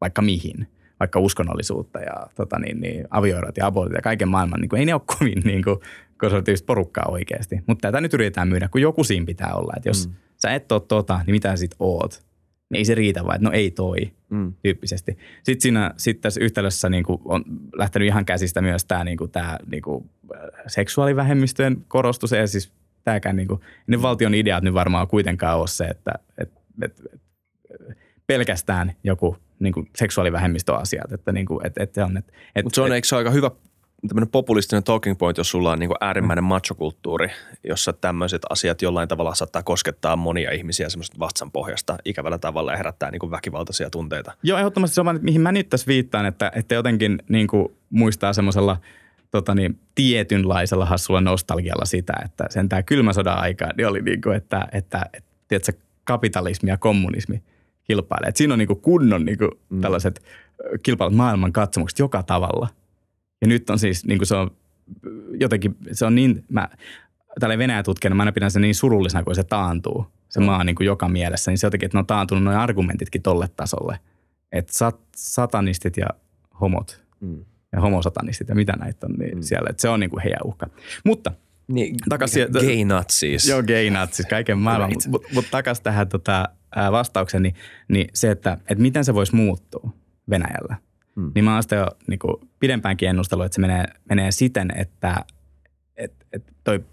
B: vaikka mihin, vaikka uskonnollisuutta ja tota niin, niin, avioerot ja abortit ja kaiken maailman, niin kuin, ei ne ole kovin niin kuin, konservatiivista porukkaa oikeasti. Mutta tätä nyt yritetään myydä, kun joku siinä pitää olla. Että jos mm. sä et ole tota, niin mitä sä sit oot? Niin ei se riitä vaan, että no ei toi mm. tyyppisesti. Sitten siinä sit tässä yhtälössä niin kuin on lähtenyt ihan käsistä myös tämä niin kuin, tää, niin kuin, äh, seksuaalivähemmistöjen korostus. Ja siis tämäkään niin kuin, ne valtion ideat nyt varmaan kuitenkaan ole se, että et, et, et, pelkästään joku niin kuin seksuaalivähemmistöasiat. Että niin kuin, et, et se on, et,
A: et, Mutta se on, et, eikö se aika hyvä tämmöinen populistinen talking point, jos sulla on niin äärimmäinen machokulttuuri, jossa tämmöiset asiat jollain tavalla saattaa koskettaa monia ihmisiä semmoista vatsan pohjasta ikävällä tavalla ja herättää niin väkivaltaisia tunteita.
B: Joo, ehdottomasti se on, mihin mä nyt tässä viittaan, että, että jotenkin niin muistaa semmoisella tota niin, tietynlaisella hassulla nostalgialla sitä, että sen tämä kylmä sodan aika niin oli niin kuin, että, että, että tiedätkö, kapitalismi ja kommunismi kilpailee. Et siinä on niin kunnon niin mm. tällaiset kilpailut maailman katsomukset joka tavalla. Ja nyt on siis, niin kuin se on jotenkin, se on niin, mä tällä Venäjä tutkijana, mä aina pidän sen niin surullisena, kun se taantuu, se maa niin kuin joka mielessä, niin se jotenkin, että ne on taantunut noin argumentitkin tolle tasolle. Että sat, satanistit ja homot mm. ja homosatanistit ja mitä näitä on niin mm. siellä, että se on niin kuin heidän uhka. Mutta –
A: niin, takaisin. Gay natsis.
B: Joo, gay natsis, kaiken maailman. Mutta mut, mut takaisin tähän tota, vastaukseen, niin, niin se, että, että miten se voisi muuttua Venäjällä. Hmm. Niin mä oon sitä jo niin kuin, pidempäänkin ennustellut, että se menee, menee siten, että et, et toi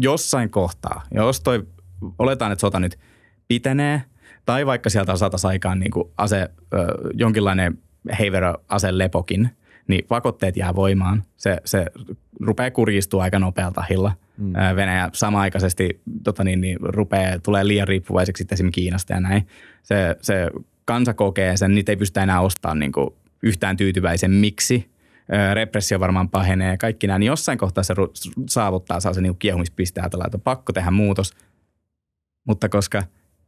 B: jossain kohtaa, jos toi, oletaan, että sota nyt pitenee, tai vaikka sieltä saataisiin aikaan niin kuin ase, jonkinlainen heivero lepokin, niin pakotteet jää voimaan. Se, se rupeaa kurjistua aika nopealla tahilla. Mm. Venäjä samaaikaisesti tota niin, niin, rupeaa, tulee liian riippuvaiseksi esimerkiksi Kiinasta ja näin. Se, se kansa kokee sen, niitä ei pystytä enää ostamaan niin kuin yhtään tyytyväisen miksi. Repressio varmaan pahenee, kaikki nämä, niin jossain kohtaa se saavuttaa saa se niin kiehumispiste ajatella, että on pakko tehdä muutos. Mutta koska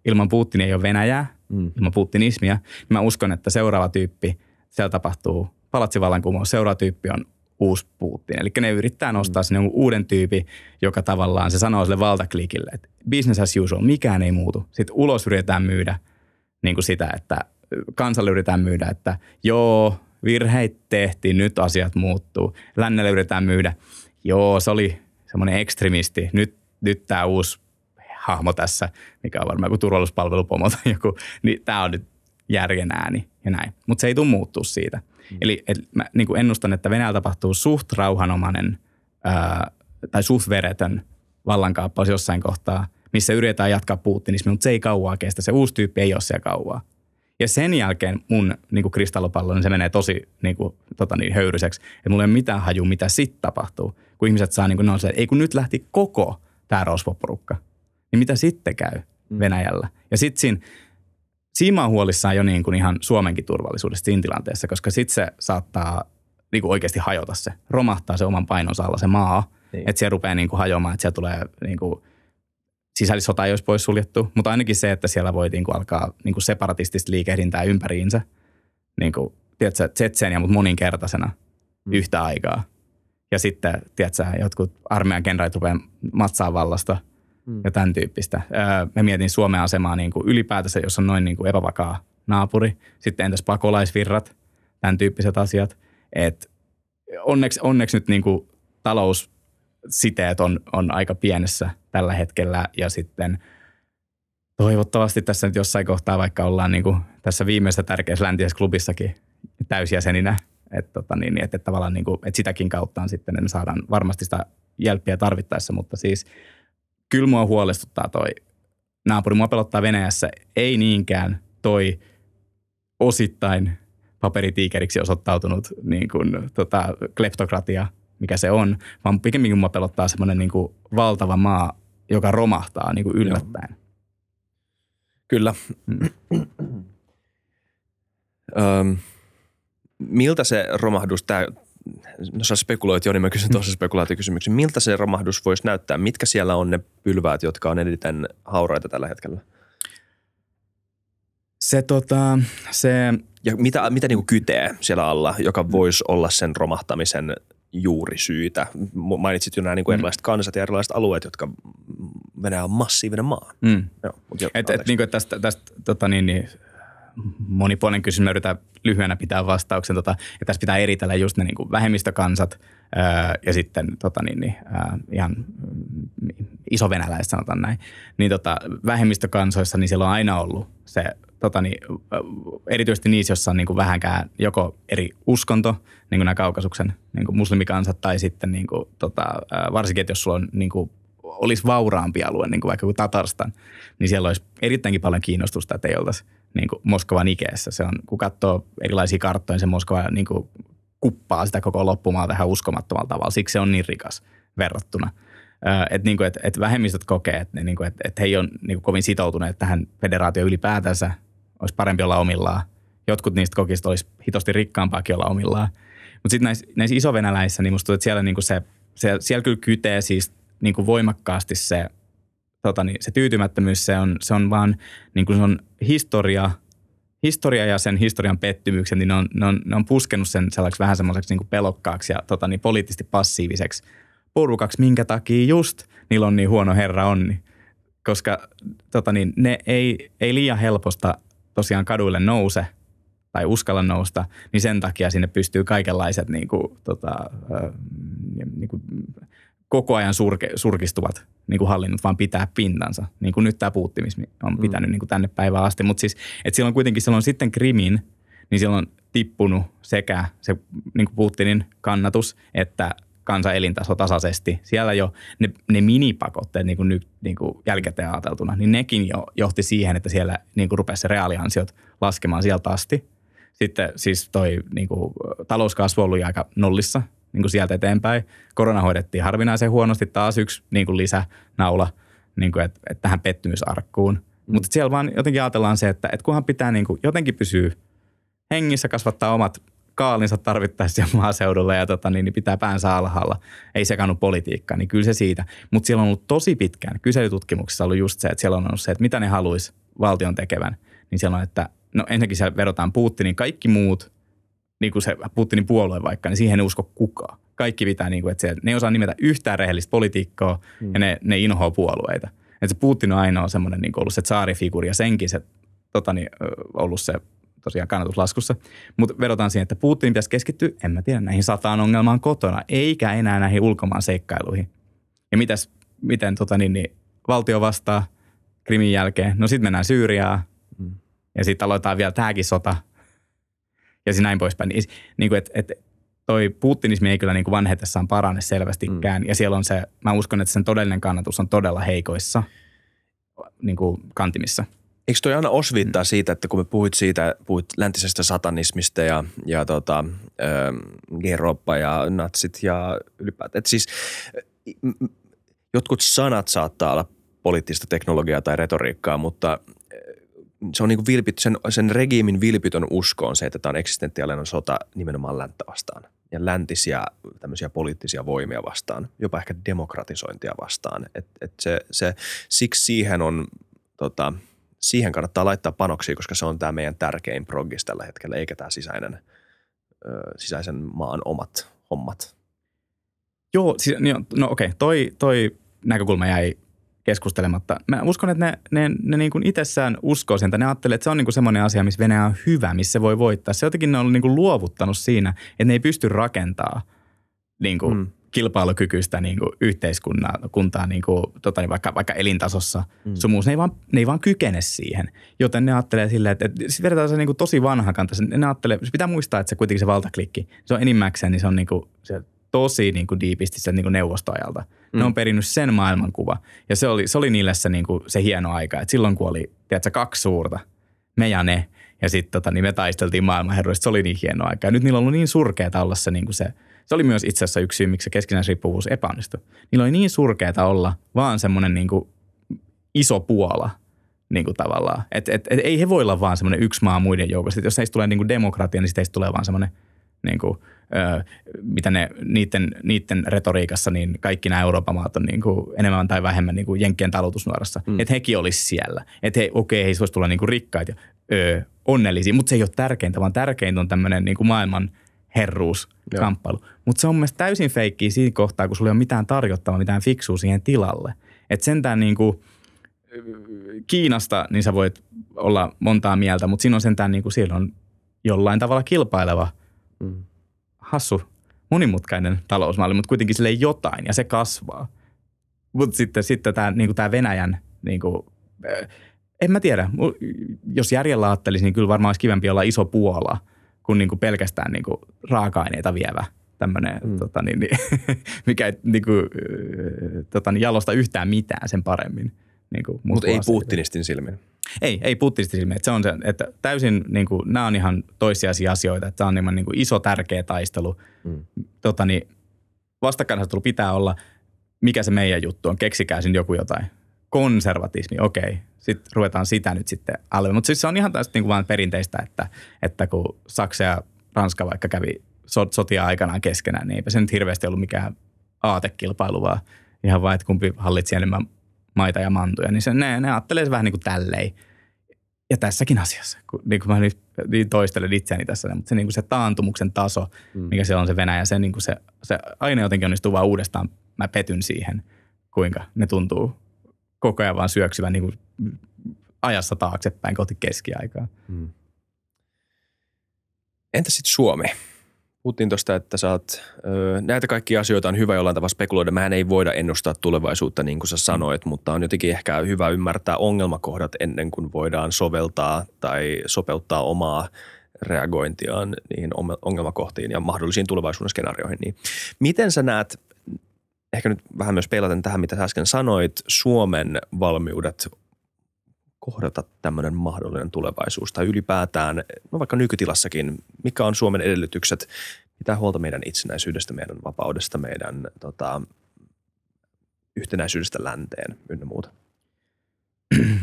B: ilman Putinia ei ole Venäjää, mm. ilman putinismia, niin mä uskon, että seuraava tyyppi, siellä tapahtuu palatsivallankumous, seuraava tyyppi on uusi Putin. Eli ne yrittää nostaa mm. sinne uuden tyypin, joka tavallaan se sanoo sille valtaklikille, että business as usual, mikään ei muutu. Sitten ulos yritetään myydä niin kuin sitä, että kansalle yritetään myydä, että joo, virheitä tehtiin, nyt asiat muuttuu. Lännelle yritetään myydä, joo, se oli semmoinen ekstremisti, nyt, nyt tämä uusi hahmo tässä, mikä on varmaan joku turvallisuuspalvelupomo tai joku, niin tämä on nyt järjen ääni ja näin. Mutta se ei tule muuttua siitä. Mm. Eli et mä niin kuin ennustan, että Venäjällä tapahtuu suht rauhanomainen ää, tai suht veretön vallankaappaus jossain kohtaa, missä yritetään jatkaa Putinismia, mutta se ei kauaa kestä. Se uusi tyyppi ei ole siellä kauaa. Ja sen jälkeen mun niin kuin kristallopallo, niin se menee tosi niin kuin, tota niin, höyryseksi. Että mulla ei ole mitään haju, mitä sitten tapahtuu. Kun ihmiset saa, niin kuin, no se, ei kun nyt lähti koko tämä rosvoporukka. Niin mitä sitten käy mm. Venäjällä? Ja sitten siinä Siima on huolissaan jo niin kuin ihan Suomenkin turvallisuudesta siinä tilanteessa, koska sitten se saattaa niin kuin oikeasti hajota se, romahtaa se oman painonsa alla se maa, niin. että se rupeaa niin kuin hajoamaan, että siellä tulee niin kuin, sisällissota ei olisi pois suljettu, mutta ainakin se, että siellä voi niin kuin alkaa niin kuin separatistista liikehdintää ympäriinsä, niin kuin, tiedätkö, tsetseeniä, mutta moninkertaisena mm. yhtä aikaa. Ja sitten, tiedätkö, jotkut armeijan kenraalit rupeaa matsaa vallasta – mm. ja tämän tyyppistä. Mä mietin Suomen asemaa niin kuin ylipäätänsä, jos on noin niin kuin epävakaa naapuri. Sitten entäs pakolaisvirrat, tämän tyyppiset asiat. Et onneksi, onneksi nyt niin kuin taloussiteet on, on aika pienessä tällä hetkellä ja sitten toivottavasti tässä nyt jossain kohtaa vaikka ollaan niin kuin tässä viimeisessä tärkeässä läntisessä klubissakin täysjäseninä, että, tota niin, että, että tavallaan niin kuin, että sitäkin kautta sitten me saadaan varmasti sitä jälppiä tarvittaessa, mutta siis – kyllä mua huolestuttaa toi naapuri. Mua pelottaa Venäjässä ei niinkään toi osittain paperitiikeriksi osoittautunut niin kuin, tota, kleptokratia, mikä se on, vaan pikemminkin mua pelottaa semmoinen niin kuin valtava maa, joka romahtaa niin kuin yllättäen.
A: Kyllä. Mm. Öm, miltä se romahdus, tämä no sä spekuloit jo, niin mä kysyn tuossa spekulaatiokysymyksen. Miltä se romahdus voisi näyttää? Mitkä siellä on ne pylväät, jotka on eniten hauraita tällä hetkellä?
B: Se tota, se...
A: Ja mitä, mitä niin kuin kytee siellä alla, joka voisi olla sen romahtamisen juurisyitä? Mainitsit jo nämä niin kuin mm. erilaiset kansat ja erilaiset alueet, jotka Venäjä on massiivinen maa. Mm.
B: Joo, et, et, niin kuin tästä, tästä tota niin, niin, monipuolinen kysymys. Mä yritän lyhyenä pitää vastauksen. Tota, ja tässä pitää eritellä just ne niin kuin vähemmistökansat ää, ja sitten tota, niin, niin, ää, ihan mm, isovenäläiset sanotaan näin. Niin tota, vähemmistökansoissa niin siellä on aina ollut se tota, niin, erityisesti niissä, joissa on niin kuin vähänkään joko eri uskonto, niin kuin nämä kaukasuksen niin kuin muslimikansat, tai sitten niin kuin, tota, varsinkin, että jos sulla on niin kuin, olisi vauraampi alue, niin kuin vaikka kuin Tatarstan, niin siellä olisi erittäinkin paljon kiinnostusta, että ei oltaisi niin kuin Moskovan ikeessä. Se on, kun katsoo erilaisia karttoja, niin se Moskova niin kuin kuppaa sitä koko loppumaata ihan uskomattomalla tavalla. Siksi se on niin rikas verrattuna. Että niinku, et, et vähemmistöt kokee, että niinku, et, et he ei ole niinku kovin sitoutuneet tähän federaatioon ylipäätänsä. Olisi parempi olla omillaan. Jotkut niistä kokista olisi hitosti rikkaampaakin olla omillaan. Mutta sitten näissä, näissä isovenäläisissä, niin musta tuntuu, että siellä, niinku se, se, siellä kyllä kytee siis niinku voimakkaasti se, tota niin, se tyytymättömyys. Se on, se on vaan niinku se on historia – historia ja sen historian pettymyksen, niin ne on, ne on, ne on puskenut sen sellaiseksi vähän semmoiseksi niin pelokkaaksi ja tota, niin poliittisesti passiiviseksi porukaksi, minkä takia just niillä on niin huono herra onni. Koska tota, niin, ne ei, ei liian helposta tosiaan kaduille nouse tai uskalla nousta, niin sen takia sinne pystyy kaikenlaiset niin kuin, tota, äh, niin kuin, koko ajan surke, surkistuvat niin kuin hallinnut vaan pitää pintansa. Niin kuin nyt tämä puuttimismi on mm. pitänyt mm. niin kuin tänne päivään asti. Mutta siis, että silloin kuitenkin silloin sitten Krimin, niin silloin on tippunut sekä se niin kuin Putinin kannatus että kansan elintaso tasaisesti. Siellä jo ne, ne minipakotteet niin kuin nyt niin kuin jälkikäteen ajateltuna, niin nekin jo johti siihen, että siellä niin kuin rupesi se reaaliansiot laskemaan sieltä asti. Sitten siis toi niin kuin, talouskasvu oli aika nollissa niin kuin sieltä eteenpäin. Korona hoidettiin harvinaisen huonosti, taas yksi niin kuin lisänaula niin kuin, et, et tähän pettymysarkkuun. Mm. Mutta siellä vaan jotenkin ajatellaan se, että et kunhan pitää niin kuin, jotenkin pysyä hengissä, kasvattaa omat kaalinsa tarvittaessa maaseudulla ja tota, niin, niin pitää päänsä alhaalla, ei sekannut politiikkaa, niin kyllä se siitä. Mutta siellä on ollut tosi pitkään, kyselytutkimuksissa ollut just se, että siellä on ollut se, että mitä ne haluaisi valtion tekevän. Niin siellä on, että no ensinnäkin siellä verotaan Putinin, kaikki muut, niin kuin se Putinin puolue vaikka, niin siihen ei usko kukaan. Kaikki pitää, niin kuin, että se, ne ei osaa nimetä yhtään rehellistä politiikkaa mm. ja ne, ne inhoaa puolueita. Että se Putin on ainoa semmoinen niin ollut se tsaarifiguri ja senkin se tota niin, ollut se tosiaan kannatuslaskussa. Mutta vedotaan siihen, että Putin pitäisi keskittyä, en mä tiedä, näihin sataan ongelmaan kotona, eikä enää näihin ulkomaan seikkailuihin. Ja mitäs, miten tota niin, niin, valtio vastaa Krimin jälkeen? No sitten mennään Syyriaan mm. ja sitten aloitetaan vielä tämäkin sota ja näin poispäin. Niin, niin kuin, että, että toi putinismi ei kyllä niin kuin vanhetessaan parane selvästikään. Mm. Ja siellä on se, mä uskon, että sen todellinen kannatus on todella heikoissa niin kuin kantimissa –
A: Eikö toi aina osvittaa siitä, että kun me puhuit siitä, puhuit läntisestä satanismista ja, ja tota, Geroppa ja natsit ja ylipäätään. Että siis jotkut sanat saattaa olla poliittista teknologiaa tai retoriikkaa, mutta se on niin kuin vilpit, sen, sen regiimin vilpitön usko on se, että tämä on eksistentiaalinen sota nimenomaan länttä vastaan ja läntisiä tämmöisiä poliittisia voimia vastaan, jopa ehkä demokratisointia vastaan. Et, et se, se, siksi siihen on tota, – siihen kannattaa laittaa panoksia, koska se on tämä meidän tärkein progis tällä hetkellä, eikä tämä sisäinen, ö, sisäisen maan omat hommat.
B: Joo, siis, no okei, okay, toi, toi näkökulma jäi keskustelematta. Mä uskon, että ne, ne, ne niin kuin itsessään uskoo sen, että ne ajattelee, että se on niin kuin semmoinen asia, missä Venäjä on hyvä, missä se voi voittaa. Se jotenkin ne on niin kuin luovuttanut siinä, että ne ei pysty rakentaa niin kuin mm kilpailukykyistä niin kuin yhteiskuntaa niin kuin, tota, niin vaikka, vaikka elintasossa mm. sumuus. Ne ei, vaan, ne ei vaan kykene siihen. Joten ne ajattelee silleen, että, että sitten vedetään se niin kuin tosi vanha kanta. Ne ajattelee, pitää muistaa, että se kuitenkin se valtaklikki, se on enimmäkseen, niin se on niin kuin, se tosi niin kuin diipisti sen niin kuin neuvostoajalta. Mm. Ne on perinnyt sen maailmankuva. Ja se oli, se oli niille se, niin kuin, se hieno aika. Että silloin kun oli tiedätkö, kaksi suurta, me ja ne, ja sitten tota, niin me taisteltiin maailmanherroista, se oli niin hieno aika. Ja nyt niillä on ollut niin surkeaa olla se, niin kuin se – se oli myös itse asiassa yksi syy, miksi se keskinäisriippuvuus epäonnistui. Niillä oli niin surkeata olla vaan semmoinen niin kuin iso Puola niin kuin tavallaan. Et, et, et, ei he voi olla vaan semmoinen yksi maa muiden joukossa. Et jos heistä tulee niin kuin demokratia, niin sitten tulee vaan semmoinen niin kuin, ö, mitä ne, niiden, niiden retoriikassa, niin kaikki nämä Euroopan maat on niin kuin enemmän tai vähemmän niin kuin Jenkkien talutusnuorassa. Mm. Että hekin olisi siellä. Että he, okei, okay, he voisi tulla niin kuin rikkaita, ö, onnellisia, mutta se ei ole tärkeintä, vaan tärkeintä on tämmöinen niin kuin maailman – herruuskamppailu. Mutta se on mielestäni täysin feikkiä siinä kohtaa, kun sulla ei ole mitään tarjottavaa, mitään fiksua siihen tilalle. Että sentään niin kuin Kiinasta, niin sä voit olla montaa mieltä, mutta siinä on sentään niin kuin siellä on jollain tavalla kilpaileva, mm. hassu, monimutkainen talousmalli, mutta kuitenkin sille ei jotain ja se kasvaa. Mutta sitten, sitten tämä niin kuin Venäjän, niin kuin, en mä tiedä, jos järjellä ajattelisi, niin kyllä varmaan olisi kivempi olla iso Puola – kuin, niin kuin pelkästään niin kuin raaka-aineita vievä tämmöinen, mm. tota, niin, niin, mikä ei niin kuin, tota, niin jalosta yhtään mitään sen paremmin. niin kuin
A: Mutta ei Putinistin silmin.
B: Ei, ei Putinistin silmin. Että se on se, että täysin niin kuin, nämä on ihan toissijaisia asioita. Että tämä on niin kuin iso tärkeä taistelu. Mm. Tota, niin, vastakkainasettelu pitää olla, mikä se meidän juttu on. Keksikää sinne joku jotain. Konservatismi, okei. Sitten ruvetaan sitä nyt sitten alle. Mutta siis se on ihan taas niin kuin vaan perinteistä, että, että kun Saksa ja Ranska vaikka kävi sotia aikanaan keskenään, niin eipä se nyt hirveästi ollut mikään aatekilpailu, vaan ihan vaan, että kumpi hallitsi enemmän maita ja mantuja, niin se, ne, ne ajattelee vähän niin kuin tälleen. Ja tässäkin asiassa, kun, niin kuin mä nyt niin toistelen itseäni tässä, mutta se, niin kuin se taantumuksen taso, mm. mikä se on se Venäjä, se, niin kuin se, se aina jotenkin onnistuu vaan uudestaan. Mä petyn siihen, kuinka ne tuntuu koko ajan vaan syöksyvän niin kuin ajassa taaksepäin kohti keskiaikaa. Mm.
A: Entä sitten Suomi? Puhuttiin tuosta, että saat, ö, näitä kaikkia asioita on hyvä jollain tavalla spekuloida. Mehän ei voida ennustaa tulevaisuutta niin kuin sä sanoit, mutta on jotenkin ehkä hyvä ymmärtää ongelmakohdat ennen kuin voidaan soveltaa tai sopeuttaa omaa reagointiaan niihin ongelmakohtiin ja mahdollisiin tulevaisuuden skenaarioihin. Niin miten sä näet, ehkä nyt vähän myös peilaten tähän, mitä sä äsken sanoit, Suomen valmiudet kohdata tämmöinen mahdollinen tulevaisuus tai ylipäätään, no vaikka nykytilassakin, mikä on Suomen edellytykset pitää huolta meidän itsenäisyydestä, meidän vapaudesta, meidän tota, yhtenäisyydestä länteen ynnä muuta?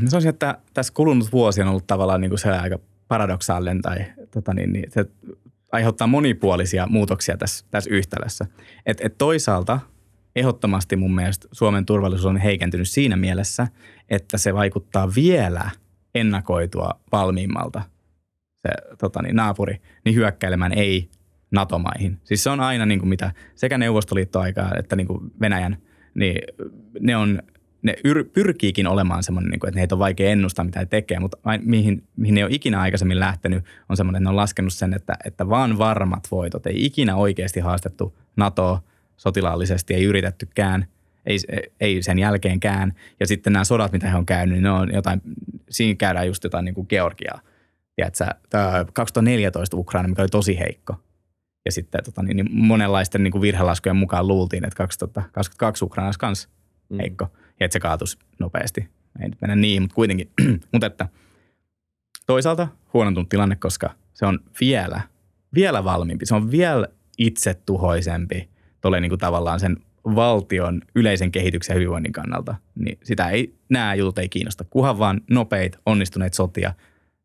B: Mä sanoisin, että tässä kulunut vuosi on ollut tavallaan niin kuin se aika paradoksaalinen tai tota niin, niin se aiheuttaa monipuolisia muutoksia tässä, tässä yhtälössä. Et, et toisaalta – ehdottomasti mun mielestä Suomen turvallisuus on heikentynyt siinä mielessä, että se vaikuttaa vielä ennakoitua valmiimmalta se tota niin, naapuri, niin hyökkäilemään ei NATO-maihin. Siis se on aina niin kuin mitä sekä Neuvostoliittoaikaa että niin kuin Venäjän, niin ne on ne yr, pyrkiikin olemaan semmoinen, niin että heitä on vaikea ennustaa, mitä he tekee, mutta mihin, mihin ne ei ole ikinä aikaisemmin lähtenyt, on semmoinen, että ne on laskenut sen, että, että vaan varmat voitot. Ei ikinä oikeasti haastettu NATOa sotilaallisesti, ei yritettykään, ei, ei sen jälkeenkään. Ja sitten nämä sodat, mitä he on käynyt, niin ne on jotain, siinä käydään just jotain niin kuin Georgiaa. Tiedätkö, 2014 Ukraina, mikä oli tosi heikko. Ja sitten tota, niin, niin monenlaisten niin kuin virhelaskujen mukaan luultiin, että 2022 Ukraina olisi myös mm. heikko. Ja että se kaatuisi nopeasti. Ei nyt mennä niin, mutta kuitenkin. mutta että toisaalta huonontunut tilanne, koska se on vielä, vielä valmiimpi. Se on vielä itsetuhoisempi tuolle niin kuin tavallaan sen valtion yleisen kehityksen ja hyvinvoinnin kannalta, niin sitä ei, nämä jutut ei kiinnosta. Kuhan vaan nopeit, onnistuneet sotia,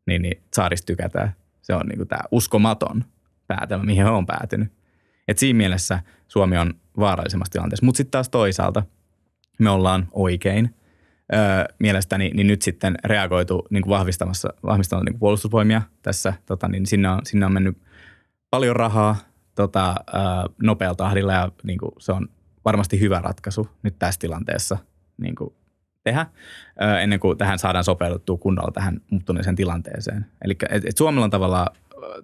B: niin, niin saarista tykätään. Se on niin kuin tämä uskomaton päätelmä, mihin he on päätynyt. Et siinä mielessä Suomi on vaarallisemmassa tilanteessa. Mutta sitten taas toisaalta me ollaan oikein öö, mielestäni niin nyt sitten reagoitu niin kuin vahvistamassa, vahvistamassa niin kuin puolustusvoimia tässä. Tota, niin sinne, on, sinne on mennyt paljon rahaa, tota, nopealla tahdilla ja niin kuin se on varmasti hyvä ratkaisu nyt tässä tilanteessa niin kuin tehdä, ennen kuin tähän saadaan sopeuduttua kunnolla tähän muuttuneeseen tilanteeseen. Eli Suomella on tavallaan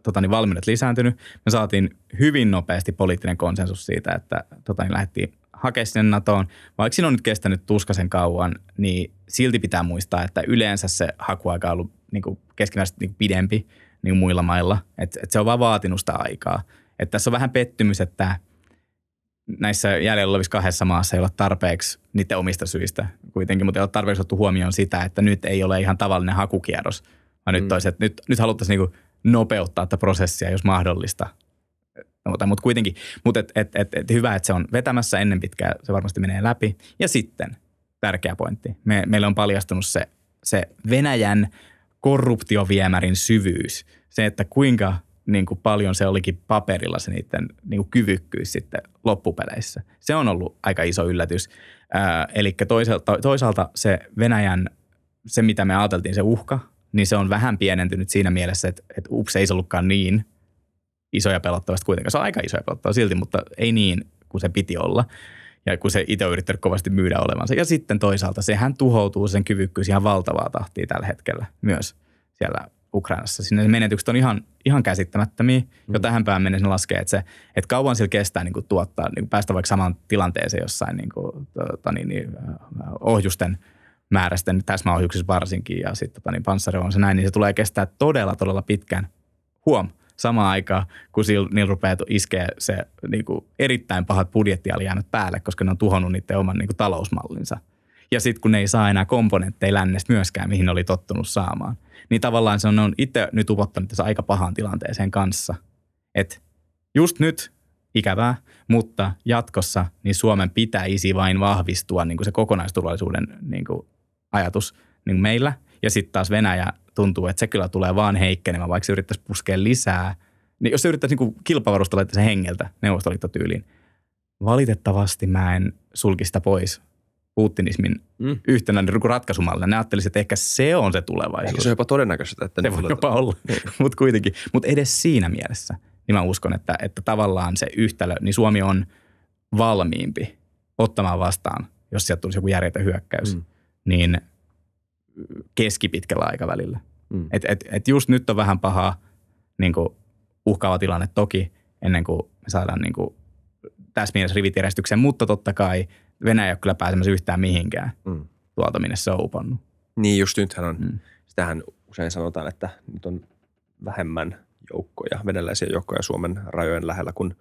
B: tota, niin valmiudet lisääntynyt. Me saatiin hyvin nopeasti poliittinen konsensus siitä, että tota, niin lähdettiin hakemaan sinne NATOon. Vaikka siinä on nyt kestänyt tuskasen kauan, niin silti pitää muistaa, että yleensä se hakuaika on ollut niin keskimääräisesti niin pidempi niin kuin muilla mailla. Et, et se on vaan vaatinut sitä aikaa. Että tässä on vähän pettymys, että näissä jäljellä olevissa kahdessa maassa ei ole tarpeeksi niiden omista syistä kuitenkin, mutta ei ole tarpeeksi ottu huomioon sitä, että nyt ei ole ihan tavallinen hakukierros, vaan nyt, mm. toisi, että nyt, nyt haluttaisiin niin nopeuttaa tätä prosessia, jos mahdollista. Mutta, mutta kuitenkin, mutta et, et, et, et hyvä, että se on vetämässä ennen pitkää, se varmasti menee läpi. Ja sitten, tärkeä pointti, me, meille on paljastunut se, se Venäjän korruptioviemärin syvyys. Se, että kuinka niin kuin paljon se olikin paperilla se niiden niin kuin kyvykkyys sitten loppupeleissä. Se on ollut aika iso yllätys. Eli toisaalta, toisaalta se Venäjän, se mitä me ajateltiin, se uhka, niin se on vähän pienentynyt siinä mielessä, että, että ups, ei se ollutkaan niin isoja pelottavasti kuitenkaan. Se on aika isoja pelottavasti silti, mutta ei niin kuin se piti olla. Ja kun se itse on yrittänyt kovasti myydä olevansa. Ja sitten toisaalta sehän tuhoutuu sen kyvykkyys ihan valtavaa tahtia tällä hetkellä myös siellä Ukrainassa. Sinne menetykset on ihan, ihan käsittämättömiä. Mm. Jo tähän päin mennessä laskee, että, se, että kauan sillä kestää niin kuin tuottaa, niin kuin päästä vaikka samaan tilanteeseen jossain niin kuin, tota, niin, niin, ohjusten määrästen täsmäohjuksissa varsinkin ja sitten tota, niin on se näin, niin se tulee kestää todella, todella pitkään. Huom, samaan aikaan, kun niillä rupeaa iskeä se niin kuin erittäin pahat budjettialijäännöt päälle, koska ne on tuhonnut niiden oman niin kuin, talousmallinsa. Ja sitten kun ne ei saa enää komponentteja lännestä myöskään, mihin ne oli tottunut saamaan. Niin tavallaan se on, on itse nyt upottanut tässä aika pahaan tilanteeseen kanssa. Että just nyt ikävää, mutta jatkossa niin Suomen pitäisi vain vahvistua niin kuin se kokonaisturvallisuuden niin kuin ajatus niin kuin meillä. Ja sitten taas Venäjä tuntuu, että se kyllä tulee vaan heikkenemään, vaikka se yrittäisi puskea lisää. Niin jos se yrittäisi niin kilpavarusta laittaa sen hengeltä neuvostoliittotyyliin, valitettavasti mä en sulkista pois putinismin mm. yhtenä niin ratkaisumalla. Ne ajattelisivat, että ehkä se on se tulevaisuus. Ehkä
A: se on jopa todennäköistä. Että
B: se voi jopa olla, mutta kuitenkin. Mutta edes siinä mielessä, niin mä uskon, että, että tavallaan se yhtälö, niin Suomi on valmiimpi ottamaan vastaan, jos sieltä tulisi joku järjetön hyökkäys, mm. niin keskipitkällä aikavälillä. Mm. Et, et, et just nyt on vähän paha niin uhkaava tilanne toki, ennen kuin me saadaan niin kuin tässä mielessä rivitierestykseen, mutta totta kai Venäjä ei ole kyllä pääsemässä yhtään mihinkään mm. tuolta, minne se on upannut.
A: Niin, just nythän on, mm. sitähän usein sanotaan, että nyt on vähemmän joukkoja, venäläisiä joukkoja Suomen rajojen lähellä kuin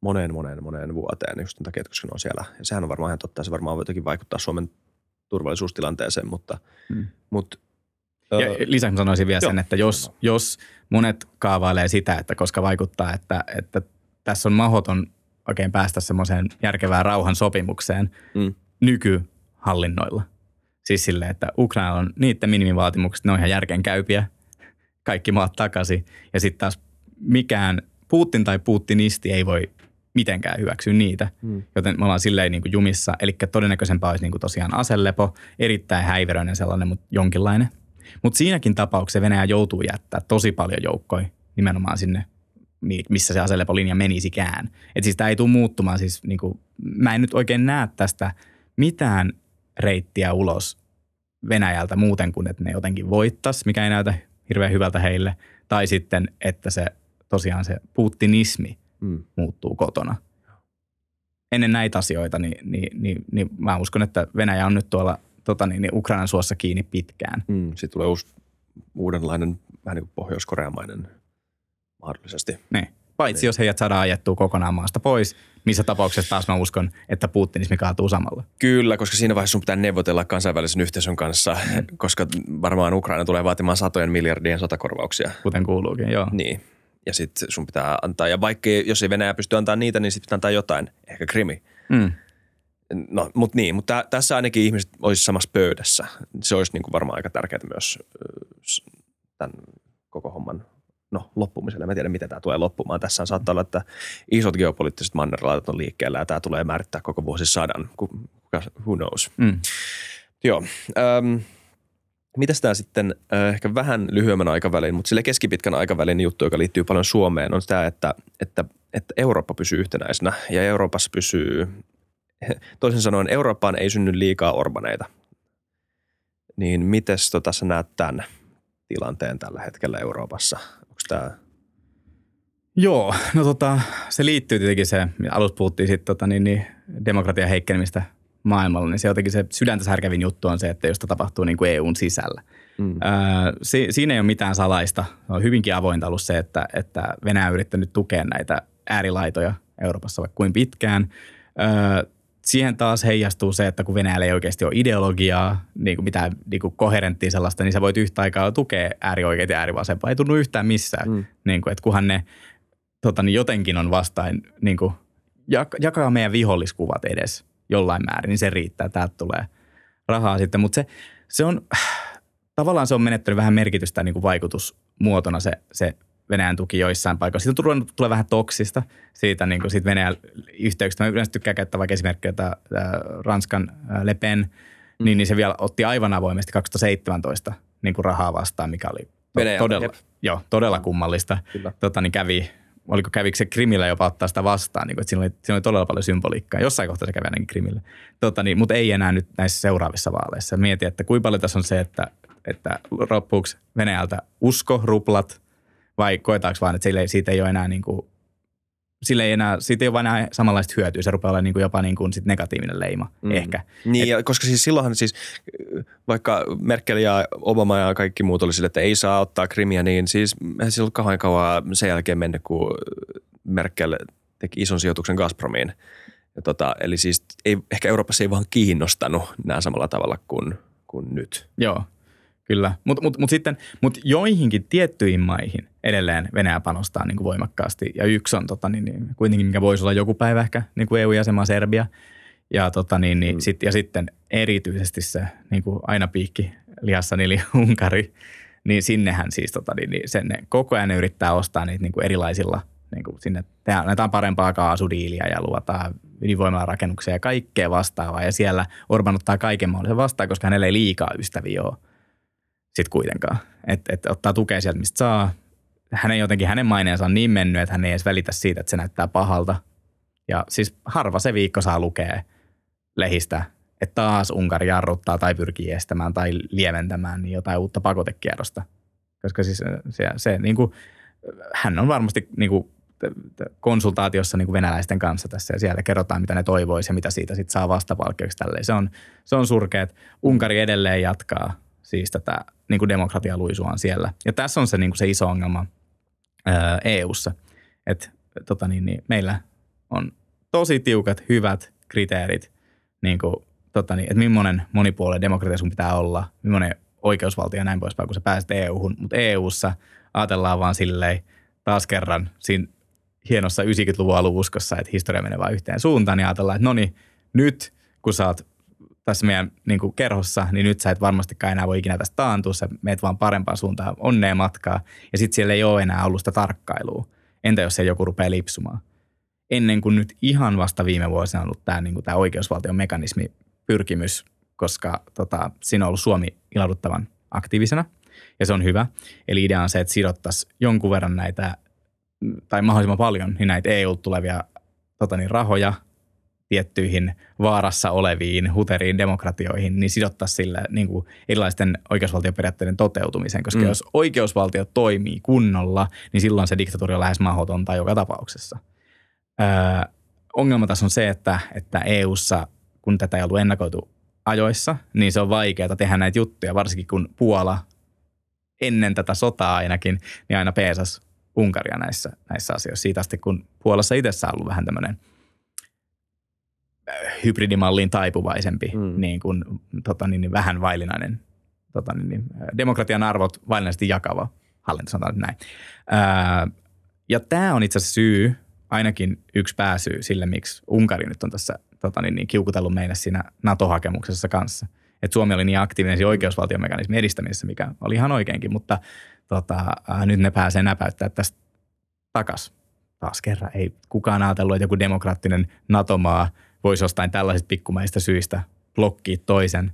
A: moneen, moneen, moneen vuoteen, just takia, koska ne on siellä. Ja sehän on varmaan ihan totta, se varmaan voi jotenkin vaikuttaa Suomen turvallisuustilanteeseen, mutta, mm. mutta
B: ja lisäksi sanoisin vielä joo. sen, että jos, jos monet kaavailee sitä, että koska vaikuttaa, että, että tässä on mahoton oikein päästä semmoiseen järkevään rauhan sopimukseen mm. nykyhallinnoilla. Siis silleen, että Ukraina on niiden minimivaatimukset, ne on ihan järkeenkäypiä, kaikki maat takaisin. Ja sitten taas mikään Putin tai Putinisti ei voi mitenkään hyväksyä niitä. Mm. Joten me ollaan silleen niin kuin jumissa. Eli todennäköisempää olisi niin kuin tosiaan aselepo, erittäin häiveröinen sellainen, mutta jonkinlainen. Mutta siinäkin tapauksessa Venäjä joutuu jättää tosi paljon joukkoja nimenomaan sinne missä se aselepolinja menisikään. Et siis tämä ei tule muuttumaan. Siis niin kuin, mä en nyt oikein näe tästä mitään reittiä ulos Venäjältä muuten kuin, että ne jotenkin voittaisi, mikä ei näytä hirveän hyvältä heille. Tai sitten, että se tosiaan se putinismi mm. muuttuu kotona. Ennen näitä asioita, niin, niin, niin, niin mä uskon, että Venäjä on nyt tuolla tota niin, niin Ukrainan suossa kiinni pitkään.
A: Mm, sitten tulee uusi, uudenlainen, vähän niin kuin pohjois-koreamainen mahdollisesti.
B: Niin. Paitsi niin. jos heidät saadaan ajettua kokonaan maasta pois, missä tapauksessa taas mä uskon, että Putinismi kaatuu samalla.
A: Kyllä, koska siinä vaiheessa sun pitää neuvotella kansainvälisen yhteisön kanssa, mm. koska varmaan Ukraina tulee vaatimaan satojen miljardien sotakorvauksia.
B: Kuten kuuluukin, joo.
A: Niin. Ja sitten sun pitää antaa, ja vaikka jos ei Venäjä pysty antaa niitä, niin sitten pitää antaa jotain, ehkä krimi. Mm. No, mutta niin, mutta tässä ainakin ihmiset olisi samassa pöydässä. Se olisi niin kuin varmaan aika tärkeää myös tämän koko homman no, loppumiselle. Mä tiedän, miten tämä tulee loppumaan. Tässä saattaa olla, että isot geopoliittiset mannerlaitat on liikkeellä ja tämä tulee määrittää koko vuosisadan. Kuka, who knows? Mm. Joo. Ähm, Mitäs tämä sitten äh, ehkä vähän lyhyemmän aikavälin, mutta sille keskipitkän aikavälin juttu, joka liittyy paljon Suomeen, on tämä, että, että, että Eurooppa pysyy yhtenäisenä ja Euroopassa pysyy, toisin sanoen Eurooppaan ei synny liikaa orbaneita. Niin miten tota, sä näet tämän tilanteen tällä hetkellä Euroopassa? Tämä?
B: Joo, no tota, se liittyy tietenkin se, alussa puhuttiin sitten tota, niin, niin, demokratian heikkenemistä maailmalla, niin se jotenkin se sydäntä särkevin juttu on se, että jos tapahtuu niin kuin EUn sisällä. Mm. Öö, si, siinä ei ole mitään salaista. On hyvinkin avointa ollut se, että, että Venäjä on yrittänyt tukea näitä äärilaitoja Euroopassa vaikka kuin pitkään. Öö, siihen taas heijastuu se, että kun Venäjällä ei oikeasti ole ideologiaa, niin kuin mitään niin kuin koherenttia sellaista, niin sä voit yhtä aikaa tukea äärioikeita ja äärivasempaa. Ei tunnu yhtään missään. Mm. Niin kuin, että kunhan ne tota, niin jotenkin on vastain, niin kuin, jakaa meidän viholliskuvat edes jollain määrin, niin se riittää. Täältä tulee rahaa sitten. Mutta se, se on, tavallaan se on menettänyt vähän merkitystä niin kuin vaikutusmuotona se, se Venäjän tuki joissain paikoissa. Siitä tulee, tulee vähän toksista siitä, niin kuin siitä Venäjän yhteyksistä. Mä yleensä tykkään käyttää vaikka esimerkkiä tämä, Ranskan Le Pen, mm. niin, niin se vielä otti aivan avoimesti 2017 niin kuin rahaa vastaan, mikä oli to- todella, jo, todella kummallista. Kyllä. Tota, niin kävi, oliko kävikö se Krimillä jopa ottaa sitä vastaan, niin kuin, että siinä oli, siinä oli todella paljon symboliikkaa. Jossain kohtaa se kävi ainakin Krimillä. Tota, niin, mutta ei enää nyt näissä seuraavissa vaaleissa. Mietin, että kuinka paljon tässä on se, että, että loppuuko Venäjältä usko, ruplat – vai koetaanko vaan, että sille, siitä ei ole enää niin kuin, sille ei enää, siitä ei ole enää samanlaista hyötyä. Se rupeaa olemaan niin kuin jopa niin kuin sit negatiivinen leima mm. ehkä.
A: Niin, Et, koska siis silloinhan siis vaikka Merkel ja Obama ja kaikki muut oli sille, että ei saa ottaa krimiä, niin siis eihän se ollut kauan kauan sen jälkeen mennyt, kun Merkel teki ison sijoituksen Gazpromiin. Ja tota, eli siis ei, ehkä Euroopassa ei vaan kiinnostanut nämä samalla tavalla kuin, kuin nyt.
B: Joo, kyllä. Mutta mut, mut sitten mut joihinkin tiettyihin maihin edelleen Venäjä panostaa niin kuin voimakkaasti. Ja yksi on tota, niin, niin, kuitenkin, mikä voisi olla joku päivä ehkä niin kuin EU-jäsenmaa Serbia. Ja, tota, niin, niin, mm. sit, ja sitten erityisesti se niin kuin aina piikki lihassa, eli Unkari, niin sinnehän siis tota, niin, niin sen ne koko ajan yrittää ostaa niitä niin kuin erilaisilla – niin kuin sinne tehdään parempaa kaasudiiliä ja luotaan ydinvoimalarakennuksia ja kaikkea vastaavaa. Ja siellä Orban ottaa kaiken mahdollisen vastaan, koska hänellä ei liikaa ystäviä ole sitten kuitenkaan. Että et ottaa tukea sieltä, mistä saa. Hänen jotenkin, hänen maineensa on niin mennyt, että hän ei edes välitä siitä, että se näyttää pahalta. Ja siis harva se viikko saa lukea lehistä, että taas Unkari jarruttaa tai pyrkii estämään tai lieventämään niin jotain uutta pakotekierrosta. Koska siis se, se niin kuin, hän on varmasti niin kuin konsultaatiossa niin kuin venäläisten kanssa tässä ja siellä kerrotaan, mitä ne toivoisi ja mitä siitä sitten saa vastapalkkioksi tälleen. Se on, se on surkea, että Unkari edelleen jatkaa siis tätä niin kuin demokratialuisuaan siellä. Ja tässä on se, niin kuin se iso ongelma ää, EUssa, että tota niin, niin, meillä on tosi tiukat, hyvät kriteerit, niin kuin, tota niin, että millainen monipuolinen demokratia sun pitää olla, millainen oikeusvaltio ja näin poispäin, kun sä pääset EU-hun. Mutta EUssa ajatellaan vaan silleen, taas kerran siinä hienossa 90-luvun alun uskossa, että historia menee vain yhteen suuntaan, niin ajatellaan, että no niin, nyt kun sä oot tässä meidän niin kuin kerhossa, niin nyt sä et varmastikaan enää voi ikinä tästä taantua, sä meet vaan parempaan suuntaan, onnea matkaa, ja sitten siellä ei ole enää ollut sitä tarkkailua. Entä jos se joku rupeaa lipsumaan? Ennen kuin nyt ihan vasta viime vuosina on ollut tämä, niin oikeusvaltion mekanismi pyrkimys, koska tota, siinä on ollut Suomi ilahduttavan aktiivisena, ja se on hyvä. Eli idea on se, että sidottaisiin jonkun verran näitä tai mahdollisimman paljon niin näitä EU tulevia tota niin, rahoja tiettyihin vaarassa oleviin huteriin demokratioihin, niin sidottaa sille niin kuin erilaisten oikeusvaltioperiaatteiden toteutumiseen, koska mm. jos oikeusvaltio toimii kunnolla, niin silloin se diktatuuri on lähes mahdotonta joka tapauksessa. Öö, ongelma tässä on se, että, että EUssa, kun tätä ei ollut ennakoitu ajoissa, niin se on vaikeaa tehdä näitä juttuja, varsinkin kun Puola ennen tätä sotaa ainakin, niin aina peesas Unkaria näissä, näissä asioissa. Siitä asti, kun Puolassa itse on ollut vähän tämmöinen hybridimalliin taipuvaisempi, mm. niin kuin, tota, niin, niin vähän vaillinainen, tota, niin, niin, demokratian arvot vaillinaisesti jakava hallinto, sanotaan nyt näin. Ää, ja tämä on itse asiassa syy, ainakin yksi pääsyy sille, miksi Unkari nyt on tässä tota, niin, niin, kiukutellut meille siinä NATO-hakemuksessa kanssa. Et Suomi oli niin aktiivinen siinä oikeusvaltiomekanismin edistämisessä, mikä oli ihan oikeinkin, mutta tota, ää, nyt ne pääsee näpäyttää tästä takas. Taas kerran ei kukaan ajatellut, että joku demokraattinen NATO-maa voisi jostain tällaisista pikkumaista syistä blokkia toisen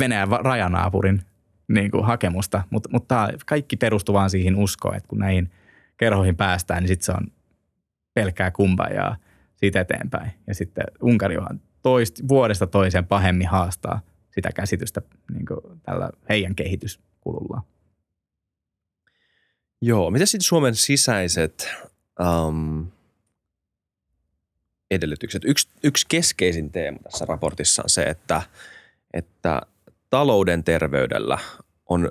B: Venäjän rajanaapurin niin kuin hakemusta, mutta, mutta kaikki perustuu vaan siihen uskoon, että kun näihin kerhoihin päästään, niin sitten se on pelkkää kumpajaa siitä eteenpäin. Ja sitten Unkari vaan toist, vuodesta toiseen pahemmin haastaa sitä käsitystä niin kuin tällä heidän kehityskulullaan.
A: Joo, mitä sitten Suomen sisäiset um, edellytykset? Yksi, yksi keskeisin teema tässä raportissa on se, että, että talouden terveydellä on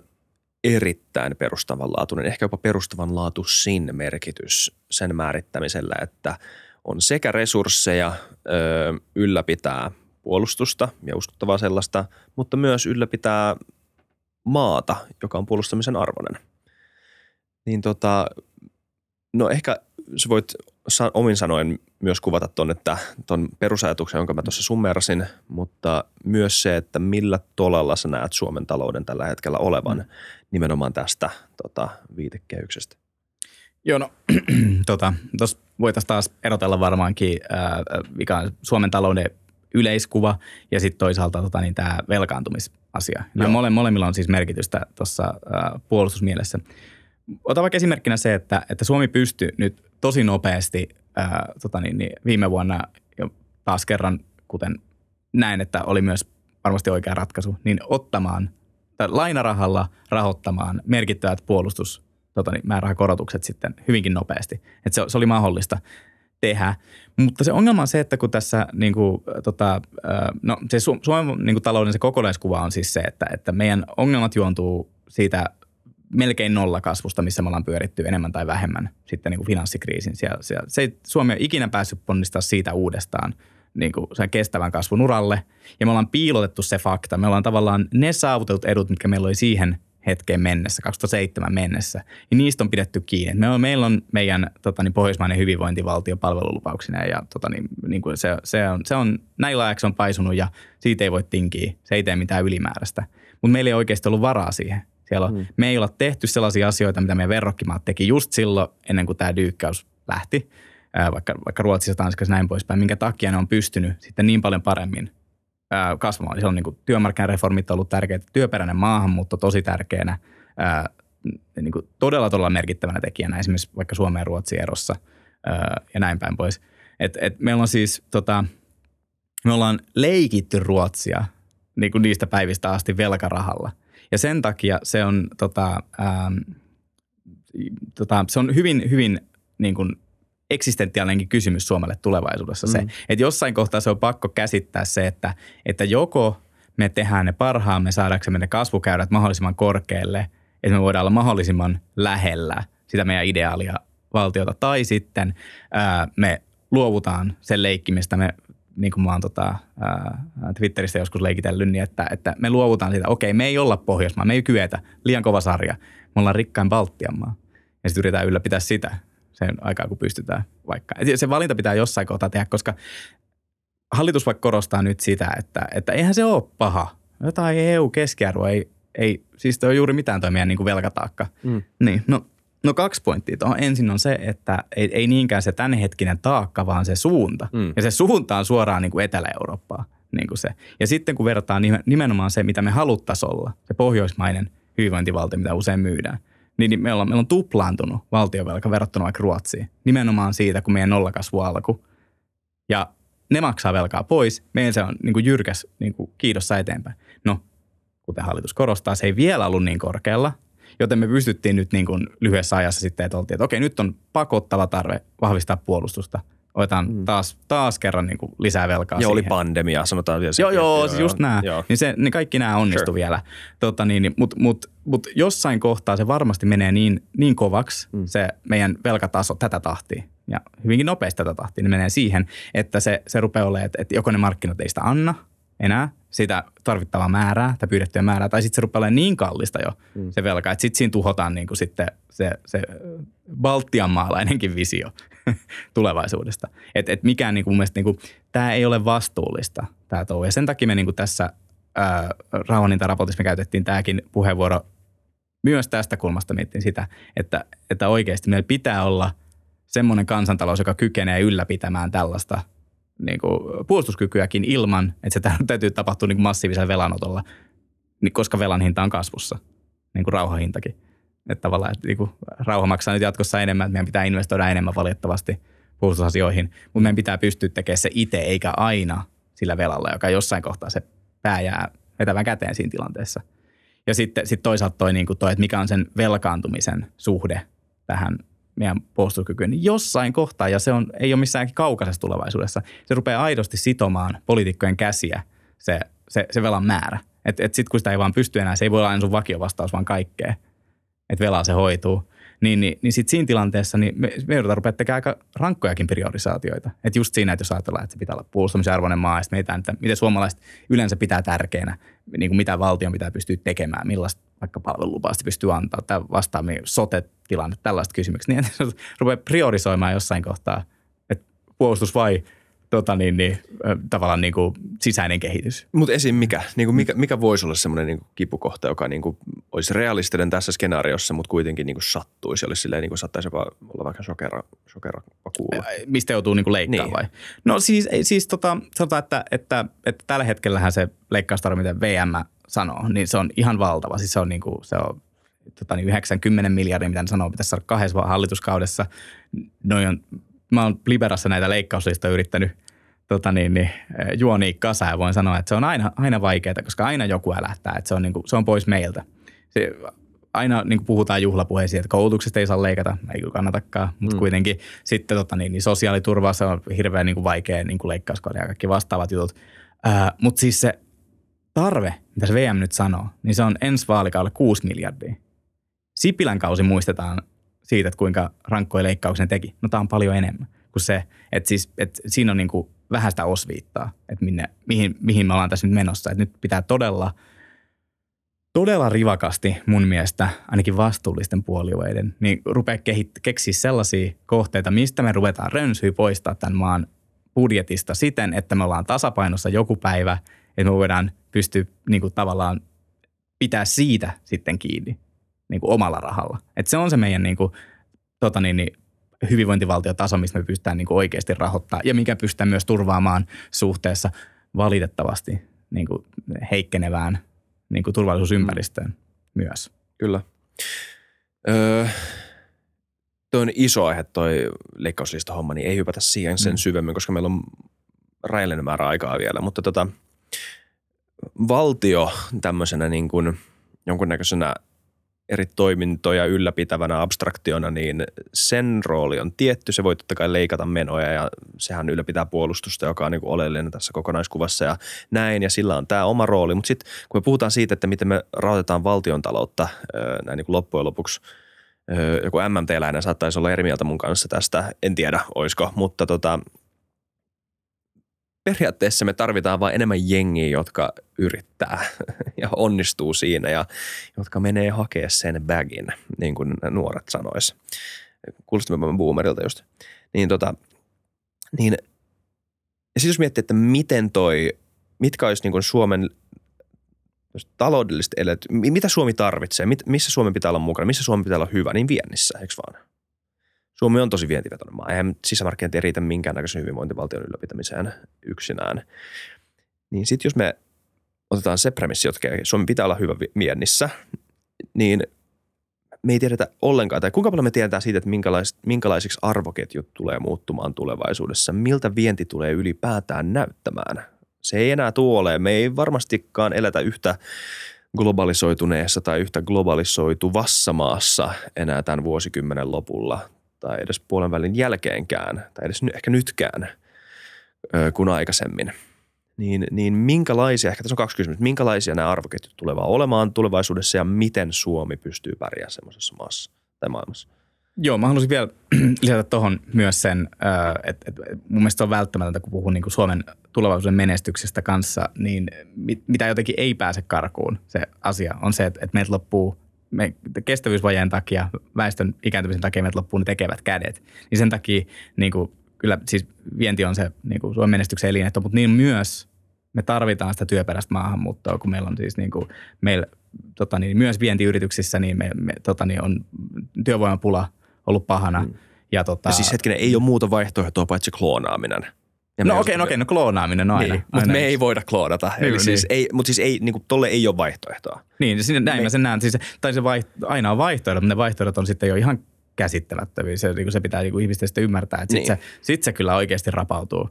A: erittäin perustavanlaatuinen, ehkä jopa perustavanlaatuisin merkitys sen määrittämisellä, että on sekä resursseja ö, ylläpitää puolustusta ja uskottavaa sellaista, mutta myös ylläpitää maata, joka on puolustamisen arvoinen – niin tota, no ehkä sä voit omin sanoen myös kuvata ton, että ton perusajatuksen, jonka mä tuossa summerasin, mutta myös se, että millä tolalla sä näet Suomen talouden tällä hetkellä olevan mm. nimenomaan tästä tota, viitekehyksestä.
B: Joo, no tota, tuossa voitaisiin taas erotella varmaankin, ää, mikä on Suomen talouden yleiskuva ja sitten toisaalta tota, niin tämä velkaantumisasia. Nämä mole, molemmilla on siis merkitystä tuossa puolustusmielessä. Ota vaikka esimerkkinä se, että, että Suomi pystyi nyt tosi nopeasti ää, tota niin, niin viime vuonna jo taas kerran, kuten näin, että oli myös varmasti oikea ratkaisu, niin ottamaan tai lainarahalla rahoittamaan merkittävät puolustus tota niin, määrärahakorotukset sitten hyvinkin nopeasti. Että se, se oli mahdollista tehdä. Mutta se ongelma on se, että kun tässä niin kuin, tota, no se Suomen niin kuin talouden se kokonaiskuva on siis se, että, että meidän ongelmat juontuu siitä melkein nolla kasvusta, missä me ollaan pyöritty enemmän tai vähemmän sitten niin kuin finanssikriisin. Siellä, siellä, se ei, Suomi on ikinä päässyt ponnistaa siitä uudestaan niin kuin sen kestävän kasvun uralle. Ja me ollaan piilotettu se fakta. Me ollaan tavallaan ne saavutetut edut, mitkä meillä oli siihen hetkeen mennessä, 2007 mennessä, niin niistä on pidetty kiinni. Me on, meillä on meidän tota, niin pohjoismainen hyvinvointivaltio palvelulupauksina ja tota, niin, niin kuin se, se, on, se on näillä ajaksi on paisunut ja siitä ei voi tinkiä. Se ei tee mitään ylimääräistä. Mutta meillä ei oikeasti ollut varaa siihen. Siellä on, mm. Me ei olla tehty sellaisia asioita, mitä meidän verrokkimaat teki just silloin, ennen kuin tämä dyykkäys lähti, vaikka, vaikka Ruotsissa, Tanskassa näin poispäin, minkä takia ne on pystynyt sitten niin paljon paremmin kasvamaan. Se on niin kuin työmarkkinareformit ollut tärkeitä, työperäinen maahanmuutto tosi tärkeänä, ää, niin kuin todella todella merkittävänä tekijänä esimerkiksi vaikka Suomen ja Ruotsin erossa ää, ja näin päin pois. Et, et meillä on siis, tota, me ollaan leikitty Ruotsia niin kuin niistä päivistä asti velkarahalla. Ja sen takia se on, tota, ää, tota, se on hyvin, hyvin niin kuin eksistentiaalinenkin kysymys Suomelle tulevaisuudessa. Mm. Se, että jossain kohtaa se on pakko käsittää se, että, että joko me tehdään ne parhaamme saadaksemme ne kasvukäyrät mahdollisimman korkealle, että me voidaan olla mahdollisimman lähellä sitä meidän ideaalia valtiota, tai sitten ää, me luovutaan sen leikkimistä, me niin kuin mä oon tota, ää, Twitteristä joskus leikitellyt, niin että, että me luovutaan siitä, okei, me ei olla Pohjoismaa, me ei kyetä, liian kova sarja, me ollaan rikkain Baltian maa. Ja sitten yritetään ylläpitää sitä sen aikaa, kun pystytään vaikka. Se valinta pitää jossain kohtaa tehdä, koska hallitus vaikka korostaa nyt sitä, että, että eihän se ole paha. Jotain EU-keskiarvo ei, ei siis ole juuri mitään toimia niin kuin velkataakka. Mm. Niin, no, no kaksi pointtia tuohon. Ensin on se, että ei, ei niinkään se tämänhetkinen taakka, vaan se suunta. Mm. Ja se suunta on suoraan niin kuin Etelä-Eurooppaa. Niin kuin se. Ja sitten kun verrataan nimenomaan se, mitä me haluttaisiin olla, se pohjoismainen hyvinvointivaltio, mitä usein myydään – niin, meillä, on, meillä on tuplaantunut valtiovelka verrattuna vaikka Ruotsiin. Nimenomaan siitä, kun meidän nollakasvu alku. Ja ne maksaa velkaa pois. Meidän se on niin kuin jyrkäs niin kuin kiidossa eteenpäin. No, kuten hallitus korostaa, se ei vielä ollut niin korkealla, joten me pystyttiin nyt niin kuin lyhyessä ajassa sitten, että oltiin, että okei, nyt on pakottava tarve vahvistaa puolustusta – otetaan mm. taas, taas kerran niin kuin lisää velkaa
A: Joo, oli pandemia, sanotaan vielä.
B: Joo, joo, joo, siis just nämä. Joo. Niin, se, niin kaikki nämä onnistu sure. vielä. Tota niin, niin Mutta mut, mut jossain kohtaa se varmasti menee niin, niin kovaksi, mm. se meidän velkataso tätä tahtia, ja hyvinkin nopeasti tätä tahtia, niin menee siihen, että se, se rupeaa olemaan, että, että joko ne markkinat ei sitä anna enää, sitä tarvittavaa määrää tai pyydettyä määrää, tai sitten se rupeaa olemaan niin kallista jo mm. se velka, että sitten siinä tuhotaan niin kuin sitten se, se Baltian maalainenkin visio tulevaisuudesta. Että et mikään niin kuin mun mielestä, niin kuin, tämä ei ole vastuullista tämä touhu. Ja sen takia me niin kuin tässä rauhanintaraportissa me käytettiin tämäkin puheenvuoro myös tästä kulmasta miettin sitä, että, että oikeasti meillä pitää olla semmoinen kansantalous, joka kykenee ylläpitämään tällaista niin kuin puolustuskykyäkin ilman, että se täytyy tapahtua niin kuin massiivisella velanotolla, niin koska velan hinta on kasvussa, niin kuin rauhahintakin. Että tavallaan että niin kuin rauha maksaa nyt jatkossa enemmän, että meidän pitää investoida enemmän valitettavasti puolustusasioihin, mutta meidän pitää pystyä tekemään se itse eikä aina sillä velalla, joka jossain kohtaa se pää jää vetävän käteen siinä tilanteessa. Ja sitten sit toisaalta toi, niin kuin toi, että mikä on sen velkaantumisen suhde tähän meidän puolustuskykyyn, niin jossain kohtaa, ja se on, ei ole missään kaukaisessa tulevaisuudessa, se rupeaa aidosti sitomaan poliitikkojen käsiä se, se, se velan määrä. Että et, sitten kun sitä ei vaan pysty enää, se ei voi olla aina sun vakiovastaus vaan kaikkea että velaa se hoituu, niin, niin, niin sitten siinä tilanteessa niin me, me joudutaan rupeaa tekemään aika rankkojakin priorisaatioita. Että just siinä, että jos ajatellaan, että se pitää olla puolustamisen arvoinen maa, ja että miten suomalaiset yleensä pitää tärkeänä, niin kuin mitä valtion pitää pystyä tekemään, millaista vaikka palvelulupaa pystyy antaa, tai vastaamia sote-tilanne, tällaista kysymyksiä, niin rupeaa priorisoimaan jossain kohtaa, että puolustus vai tota niin, niin, tavallaan niin kuin sisäinen kehitys.
A: Mutta esim. mikä? Niin kuin mikä, mikä voisi olla semmoinen niin kipukohta, joka niin kuin olisi realistinen tässä skenaariossa, mutta kuitenkin niin kuin sattuisi, olisi silleen niin kuin saattaisi jopa olla vaikka shokera, shokera kuulla.
B: Mistä joutuu niin kuin leikkaamaan niin. vai? No siis, siis tota, sanotaan, että, että, että tällä hetkellähän se leikkaustarve, mitä VM sanoo, niin se on ihan valtava. Siis se on, niin kuin, se on tota niin 90 miljardia, mitä ne sanoo, pitäisi saada kahdessa hallituskaudessa. Noin on, mä oon Liberassa näitä leikkauslistoja yrittänyt – tota niin, niin, juoni kasa ja voin sanoa, että se on aina, aina vaikeaa, koska aina joku älähtää, että se on, niin kuin, se on pois meiltä. Se, aina niin kuin puhutaan juhlapuheisiin, että koulutuksesta ei saa leikata, ei kyllä kannatakaan, mutta mm. kuitenkin sitten tota, niin, niin sosiaaliturva, se on hirveän niin kuin vaikea niin kuin leikkauskohde ja kaikki vastaavat jutut. mutta siis se tarve, mitä se VM nyt sanoo, niin se on ensi vaalikaudella 6 miljardia. Sipilän kausi muistetaan siitä, että kuinka rankkoja leikkauksia ne teki. No tämä on paljon enemmän kuin se, että, siis, että siinä on niin kuin vähän sitä osviittaa, että minne, mihin, mihin me ollaan tässä nyt menossa. Että nyt pitää todella, todella rivakasti mun mielestä, ainakin vastuullisten puolueiden, niin rupea kehit- keksiä sellaisia kohteita, mistä me ruvetaan rönsyä poistaa tämän maan budjetista siten, että me ollaan tasapainossa joku päivä, että me voidaan pystyä niin kuin tavallaan pitää siitä sitten kiinni niin kuin omalla rahalla. Et se on se meidän niin kuin, tota niin, niin, hyvinvointivaltiotaso, mistä me pystytään niin kuin oikeasti rahoittamaan ja mikä pystytään myös turvaamaan suhteessa valitettavasti niin kuin heikkenevään niin kuin turvallisuusympäristöön mm. myös.
A: Kyllä. Öö, toi on iso aihe toi leikkauslista homma, niin ei hypätä siihen sen mm. syvemmin, koska meillä on rajallinen määrä aikaa vielä. Mutta tota, valtio tämmöisenä niin kuin jonkunnäköisenä eri toimintoja ylläpitävänä abstraktiona, niin sen rooli on tietty. Se voi totta kai leikata menoja ja sehän ylläpitää puolustusta, joka on niin kuin oleellinen tässä kokonaiskuvassa ja näin. Ja sillä on tämä oma rooli. Mutta sitten kun me puhutaan siitä, että miten me rahoitetaan valtion taloutta näin niin kuin loppujen lopuksi, joku MMT-läinen saattaisi olla eri mieltä mun kanssa tästä, en tiedä oisko, mutta tota, periaatteessa me tarvitaan vain enemmän jengiä, jotka yrittää ja onnistuu siinä ja jotka menee hakea sen bagin, niin kuin nuoret sanois. Kuulostimme boomerilta just. Niin tota, niin, ja siis jos miettii, että miten toi, mitkä olisi niin kuin Suomen taloudelliset elet, mitä Suomi tarvitsee, missä Suomen pitää olla mukana, missä Suomi pitää olla hyvä, niin viennissä, eikö vaan? Suomi on tosi vientivetoinen maa. Eihän sisämarkkinat ei riitä minkäännäköisen hyvinvointivaltion ylläpitämiseen yksinään. Niin sitten jos me otetaan se premissi, että Suomi pitää olla hyvä viennissä, niin me ei tiedetä ollenkaan, tai kuinka paljon me tiedetään siitä, että minkälais, minkälaisiksi arvoketjut tulee muuttumaan tulevaisuudessa, miltä vienti tulee ylipäätään näyttämään. Se ei enää tuole. Me ei varmastikaan eletä yhtä globalisoituneessa tai yhtä globalisoituvassa maassa enää tämän vuosikymmenen lopulla tai edes puolen välin jälkeenkään, tai edes ehkä nytkään kuin aikaisemmin. Niin, niin minkälaisia, ehkä tässä on kaksi kysymystä, minkälaisia nämä arvoketjut tulevat olemaan tulevaisuudessa ja miten Suomi pystyy pärjäämään semmoisessa maassa tai maailmassa?
B: Joo, mä haluaisin vielä lisätä tuohon myös sen, että, mun mielestä on välttämätöntä, kun puhun niin Suomen tulevaisuuden menestyksestä kanssa, niin mitä jotenkin ei pääse karkuun se asia on se, että, että meiltä loppuu me kestävyysvajeen takia, väestön ikääntymisen takia meiltä loppuu ne tekevät kädet. Niin sen takia niin kuin, kyllä siis vienti on se niin kuin Suomen menestyksen elinehto, mutta niin myös me tarvitaan sitä työperäistä maahanmuuttoa, kun meillä on siis niin kuin, meillä tota niin, myös vientiyrityksissä niin me, me tota niin, on työvoimapula ollut pahana. Mm.
A: Ja, tota, ja siis hetkinen, ei ole muuta vaihtoehtoa paitsi kloonaaminen.
B: Ja no okei, okay, no, okay, no kloonaaminen on aina.
A: Niin, mutta me ei voida kloonata. Niin, Eli siis niin. ei, mutta siis ei, niin kuin, tolle ei ole vaihtoehtoa.
B: Niin, sinne, näin me... mä sen näen. Siis, tai se vaiht, aina on vaihtoehdot, mutta ne vaihtoehdot on sitten jo ihan käsittämättömiä. Se, niin se pitää niin kuin ihmisten sitten ymmärtää, että niin. se, sit se kyllä oikeasti rapautuu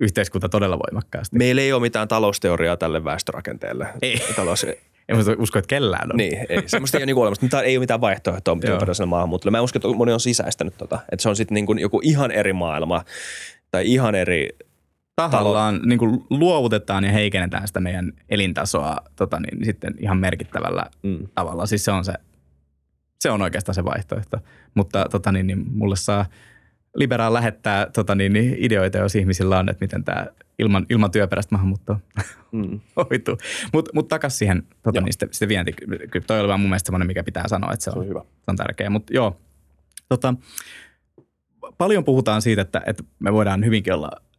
B: yhteiskunta todella voimakkaasti.
A: Meillä ei ole mitään talousteoriaa tälle väestörakenteelle.
B: Ei. Talous, en usko, että kellään on.
A: Niin, ei. Semmoista ei ole niinku olemassa. Mutta ei ole mitään vaihtoehtoa työperäisellä maahanmuutolle. Mä uskon, että moni on sisäistänyt tota. Että se on sitten niinku joku ihan eri maailma tai ihan eri
B: tahallaan niin kuin luovutetaan ja heikennetään sitä meidän elintasoa tota, niin, sitten ihan merkittävällä mm. tavalla. Siis se on se, se on oikeastaan se vaihtoehto. Mutta tota, niin, niin, mulle saa Liberaan lähettää tota, niin, niin, ideoita, jos ihmisillä on, että miten tämä ilman, ilman työperäistä maahanmuuttoa mm. hoituu. Mutta mut takaisin siihen tota, niin, sitten, sitten vienti. Kyllä toi oli vaan mun mielestä semmoinen, mikä pitää sanoa, että se on, se on, hyvä. Se on tärkeä. Mutta joo, tota, paljon puhutaan siitä, että, että me voidaan hyvinkin olla –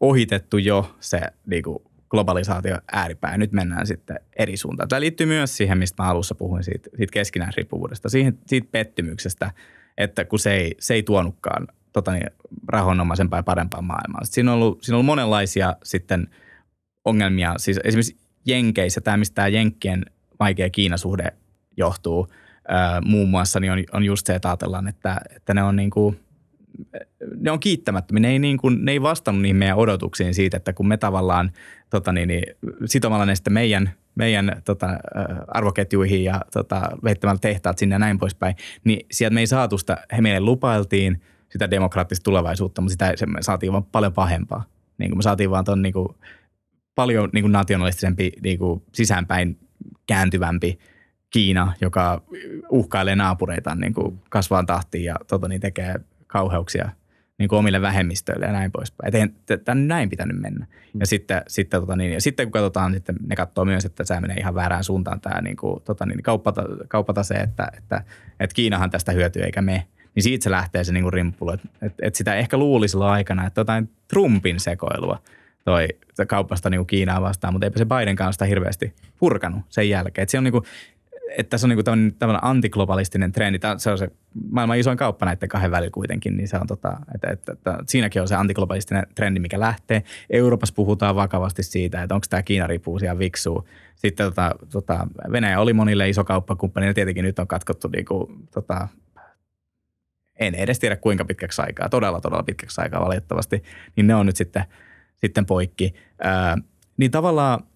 B: ohitettu jo se niin kuin globalisaatio ääripää. Nyt mennään sitten eri suuntaan. Tämä liittyy myös siihen, mistä mä alussa puhuin siitä, siitä keskinäisriippuvuudesta, siihen, siitä pettymyksestä, että kun se ei, se ei tuonutkaan tota niin, rahonomaisempaa ja parempaa maailmaa. siinä on, ollut, siinä on ollut monenlaisia sitten ongelmia. Siis esimerkiksi Jenkeissä, tämä mistä tämä Jenkkien vaikea Kiinasuhde johtuu muun muassa, niin on, on just se, että ajatellaan, että, että ne on niin kuin – ne on kiittämättömiä. Ne ei, niin kuin, ne ei vastannut niihin meidän odotuksiin siitä, että kun me tavallaan tota niin, niin, sitomalla ne sitten meidän, meidän tota, arvoketjuihin ja tota, veittämällä tehtaat sinne ja näin poispäin, niin sieltä me ei saatu sitä, he meille lupailtiin sitä demokraattista tulevaisuutta, mutta sitä me saatiin vaan paljon pahempaa. Niin kuin me saatiin vaan ton niin kuin, paljon niin kuin nationalistisempi, niin kuin sisäänpäin kääntyvämpi Kiina, joka uhkailee naapureitaan niin kuin kasvaan tahtiin ja tota, niin tekee kauheuksia niin kuin omille vähemmistöille ja näin poispäin. Että on näin pitänyt mennä. Mm. Ja sitten, sitten, tota niin, ja sitten kun katsotaan, sitten ne katsoo myös, että se menee ihan väärään suuntaan tämä niin kuin, tota niin, kauppata, kauppatase, että, että, että Kiinahan tästä hyötyy eikä me. Niin siitä se lähtee se niin kuin rimppulu. Että, että, että sitä ehkä luuli silloin aikana, että jotain Trumpin sekoilua toi kaupasta niin kuin Kiinaa vastaan, mutta eipä se Biden kanssa hirveästi purkanut sen jälkeen. Että se on niin kuin, että tässä on niin tämmöinen, tämmöinen antiglobalistinen trendi. Tämä, se on se maailman isoin kauppa näiden kahden välillä kuitenkin, niin se on tota, että, että, että, siinäkin on se antiglobalistinen trendi, mikä lähtee. Euroopassa puhutaan vakavasti siitä, että onko tämä Kiina riippuu siellä viksuu. Sitten tota, tota, Venäjä oli monille iso kauppakumppani ja tietenkin nyt on katkottu niin kuin, tota, en edes tiedä kuinka pitkäksi aikaa, todella todella pitkäksi aikaa valitettavasti, niin ne on nyt sitten, sitten poikki. Ää, niin tavallaan –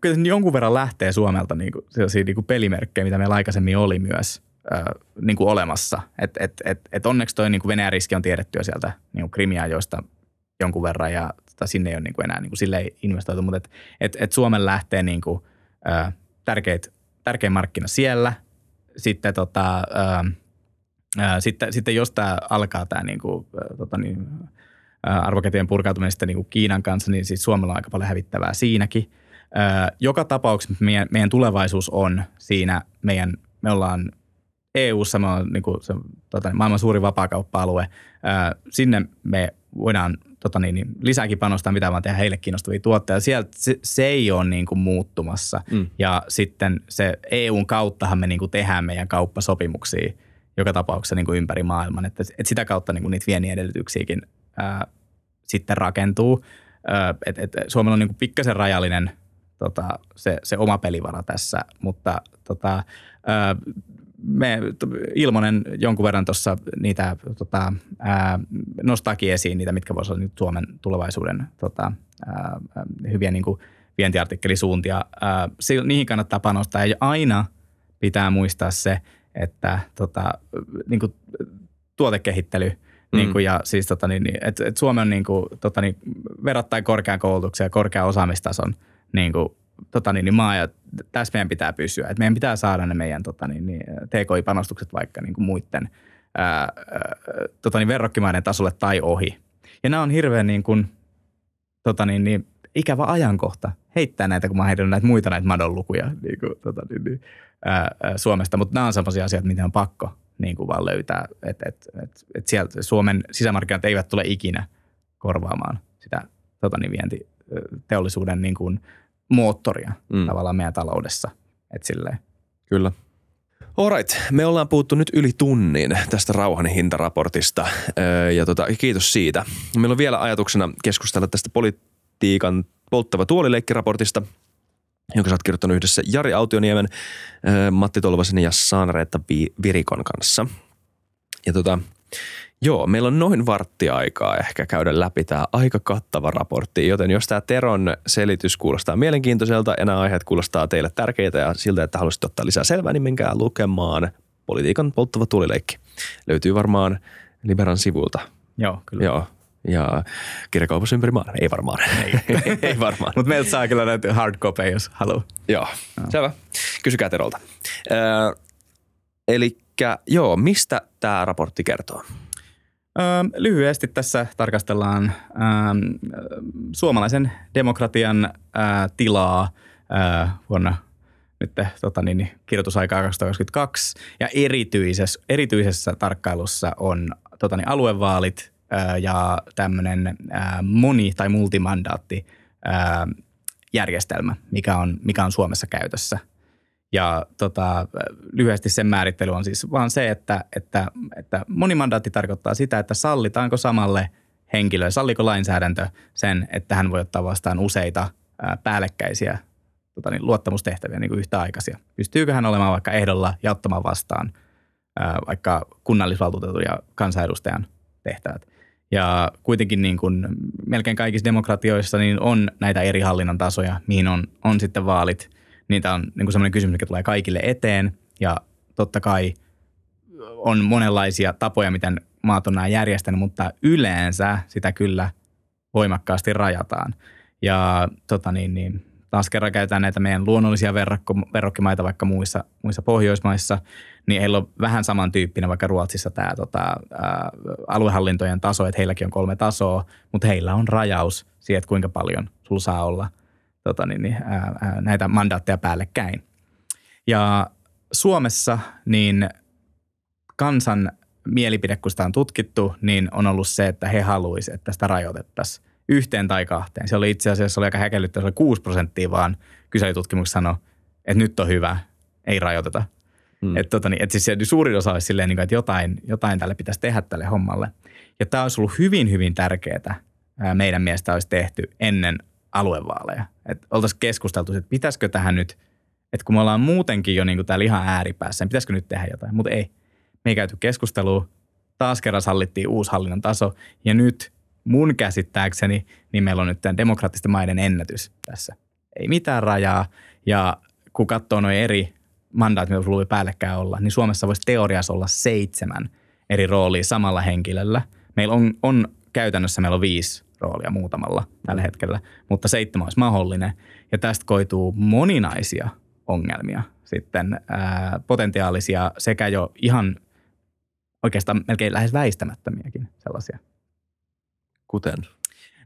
B: kyllä jonkun verran lähtee Suomelta niin kuin, sellaisia niin kuin pelimerkkejä, mitä meillä aikaisemmin oli myös äh, niin kuin olemassa. Et, et, et, et onneksi toi niin Venäjän riski on tiedettyä sieltä niin kuin joista jonkun verran ja tota, sinne ei ole niin kuin enää niin kuin silleen investoitu, mutta et, et, et Suomen lähtee niin kuin, äh, tärkeit, tärkein markkina siellä. Sitten, tota, äh, sitten, sitten jos tämä alkaa tämä niin kuin, äh, tota niin, arvoketien purkautuminen sitten niin kuin Kiinan kanssa, niin siis Suomella on aika paljon hävittävää siinäkin – joka tapauksessa meidän, meidän tulevaisuus on siinä meidän, me ollaan EU-ssa, me on niin kuin se, tota, maailman suuri vapaakauppa-alue. sinne me voidaan tota niin, niin, lisääkin panostaa, mitä vaan tehdä heille kiinnostavia tuotteita. Sieltä se, se ei ole niin kuin muuttumassa. Mm. Ja sitten se EUn kauttahan me niin kuin tehdään meidän kauppasopimuksia joka tapauksessa niin kuin ympäri maailman. Että, että sitä kautta niin kuin niitä viennin edellytyksiäkin ää, sitten rakentuu. Ää, et, et, Suomella on niin kuin pikkasen rajallinen – tota, se, se oma pelivara tässä, mutta tota, ää, me, Ilmonen jonkun verran tuossa niitä tota, ää, nostaakin esiin niitä, mitkä voisivat olla nyt Suomen tulevaisuuden tota, ää, hyviä niin kuin vientiartikkelisuuntia. Ää, niihin kannattaa panostaa ja aina pitää muistaa se, että tota, niin kuin tuotekehittely – Mm. Niin kuin, ja siis tota, niin, niin että et Suomi on niin kuin, tota, niin, verrattain korkean koulutuksen ja korkean osaamistason niin kuin, tota niin, niin maa ja tässä meidän pitää pysyä. Et meidän pitää saada ne meidän tota niin, niin, TKI-panostukset vaikka niin kuin muiden ää, tota niin, verrokkimaiden tasolle tai ohi. Ja nämä on hirveän niin kuin, tota niin, niin, ikävä ajankohta heittää näitä, kun mä heitän näitä muita näitä madonlukuja niin kuin, tota niin, niin, ää, Suomesta. Mutta nämä on sellaisia asioita, mitä on pakko niin kuin vaan löytää. Että et, et, et sieltä Suomen sisämarkkinat eivät tule ikinä korvaamaan sitä tota niin, vientiteollisuuden niin kuin – moottoria mm. tavallaan meidän taloudessa. Et silleen.
A: Kyllä. Alright, me ollaan puhuttu nyt yli tunnin tästä rauhan hintaraportista ja tota, kiitos siitä. Meillä on vielä ajatuksena keskustella tästä politiikan polttava tuolileikkiraportista, jonka sä oot kirjoittanut yhdessä Jari Autioniemen, Matti Tolvasen ja Saanareetta Virikon kanssa. Ja tota, Joo, meillä on noin varttiaikaa ehkä käydä läpi tämä aika kattava raportti, joten jos tämä Teron selitys kuulostaa mielenkiintoiselta ja nämä aiheet kuulostaa teille tärkeitä ja siltä, että haluaisit ottaa lisää selvää, niin menkää lukemaan Politiikan polttava tuulileikki. Löytyy varmaan Liberan sivulta.
B: Joo, kyllä.
A: Joo, ja kirjakaupassa ympäri maan. Ei varmaan. Ei, ei varmaan.
B: Mutta meiltä saa kyllä näitä hard copy, jos haluaa.
A: Joo, no. selvä. Kysykää Terolta. Ö, eli joo, mistä tämä raportti kertoo?
B: Lyhyesti tässä tarkastellaan suomalaisen demokratian tilaa vuonna nyt tota niin, kirjoitusaikaa 2022 ja erityisessä, erityisessä tarkkailussa on tota niin, aluevaalit ja tämmöinen moni- tai multimandaatti järjestelmä, mikä on, mikä on Suomessa käytössä – ja tota, lyhyesti sen määrittely on siis vaan se, että, että, että monimandaatti tarkoittaa sitä, että sallitaanko samalle henkilölle, salliko lainsäädäntö sen, että hän voi ottaa vastaan useita ää, päällekkäisiä tota niin, luottamustehtäviä niin kuin yhtäaikaisia. Pystyykö hän olemaan vaikka ehdolla ja ottamaan vastaan vaikka kunnallisvaltuutetun ja kansanedustajan tehtävät. Ja kuitenkin niin kuin melkein kaikissa demokratioissa niin on näitä eri hallinnon tasoja, mihin on, on sitten vaalit – niitä on niin kuin sellainen kysymys, mikä tulee kaikille eteen ja totta kai on monenlaisia tapoja, miten maat on nämä järjestänyt, mutta yleensä sitä kyllä voimakkaasti rajataan. Ja tota niin, niin, taas kerran käytetään näitä meidän luonnollisia verrokko, verrokkimaita vaikka muissa, muissa Pohjoismaissa, niin heillä on vähän samantyyppinen vaikka Ruotsissa tämä tota, ää, aluehallintojen taso, että heilläkin on kolme tasoa, mutta heillä on rajaus siihen, että kuinka paljon sulla saa olla tota, niin, niin, ää, ää, näitä mandaatteja päällekkäin. Ja Suomessa niin kansan mielipide, kun sitä on tutkittu, niin on ollut se, että he haluaisivat, että sitä rajoitettaisiin yhteen tai kahteen. Se oli itse asiassa oli aika häkellyttä, se oli 6 prosenttia vaan kyselytutkimuksessa sanoi, että nyt on hyvä, ei rajoiteta. Mm. Että tota, niin, et siis suurin osa olisi silleen, niin että jotain, jotain tälle pitäisi tehdä tälle hommalle. Ja tämä olisi ollut hyvin, hyvin tärkeää meidän mielestä olisi tehty ennen aluevaaleja. Että oltaisiin keskusteltu, että pitäisikö tähän nyt, että kun me ollaan muutenkin jo niin kuin täällä ihan ääripäässä, niin pitäisikö nyt tehdä jotain, mutta ei. Me ei käyty keskustelua, taas kerran sallittiin uusi hallinnon taso ja nyt mun käsittääkseni, niin meillä on nyt tämän demokraattisten maiden ennätys tässä. Ei mitään rajaa ja kun katsoo noin eri mandaatit, mitä luuli päällekkäin olla, niin Suomessa voisi teoriassa olla seitsemän eri roolia samalla henkilöllä. Meillä on, on käytännössä meillä on viisi roolia muutamalla tällä hetkellä, mutta seitsemän olisi mahdollinen. Ja tästä koituu moninaisia ongelmia sitten ää, potentiaalisia sekä jo ihan oikeastaan melkein lähes väistämättömiäkin sellaisia.
A: Kuten?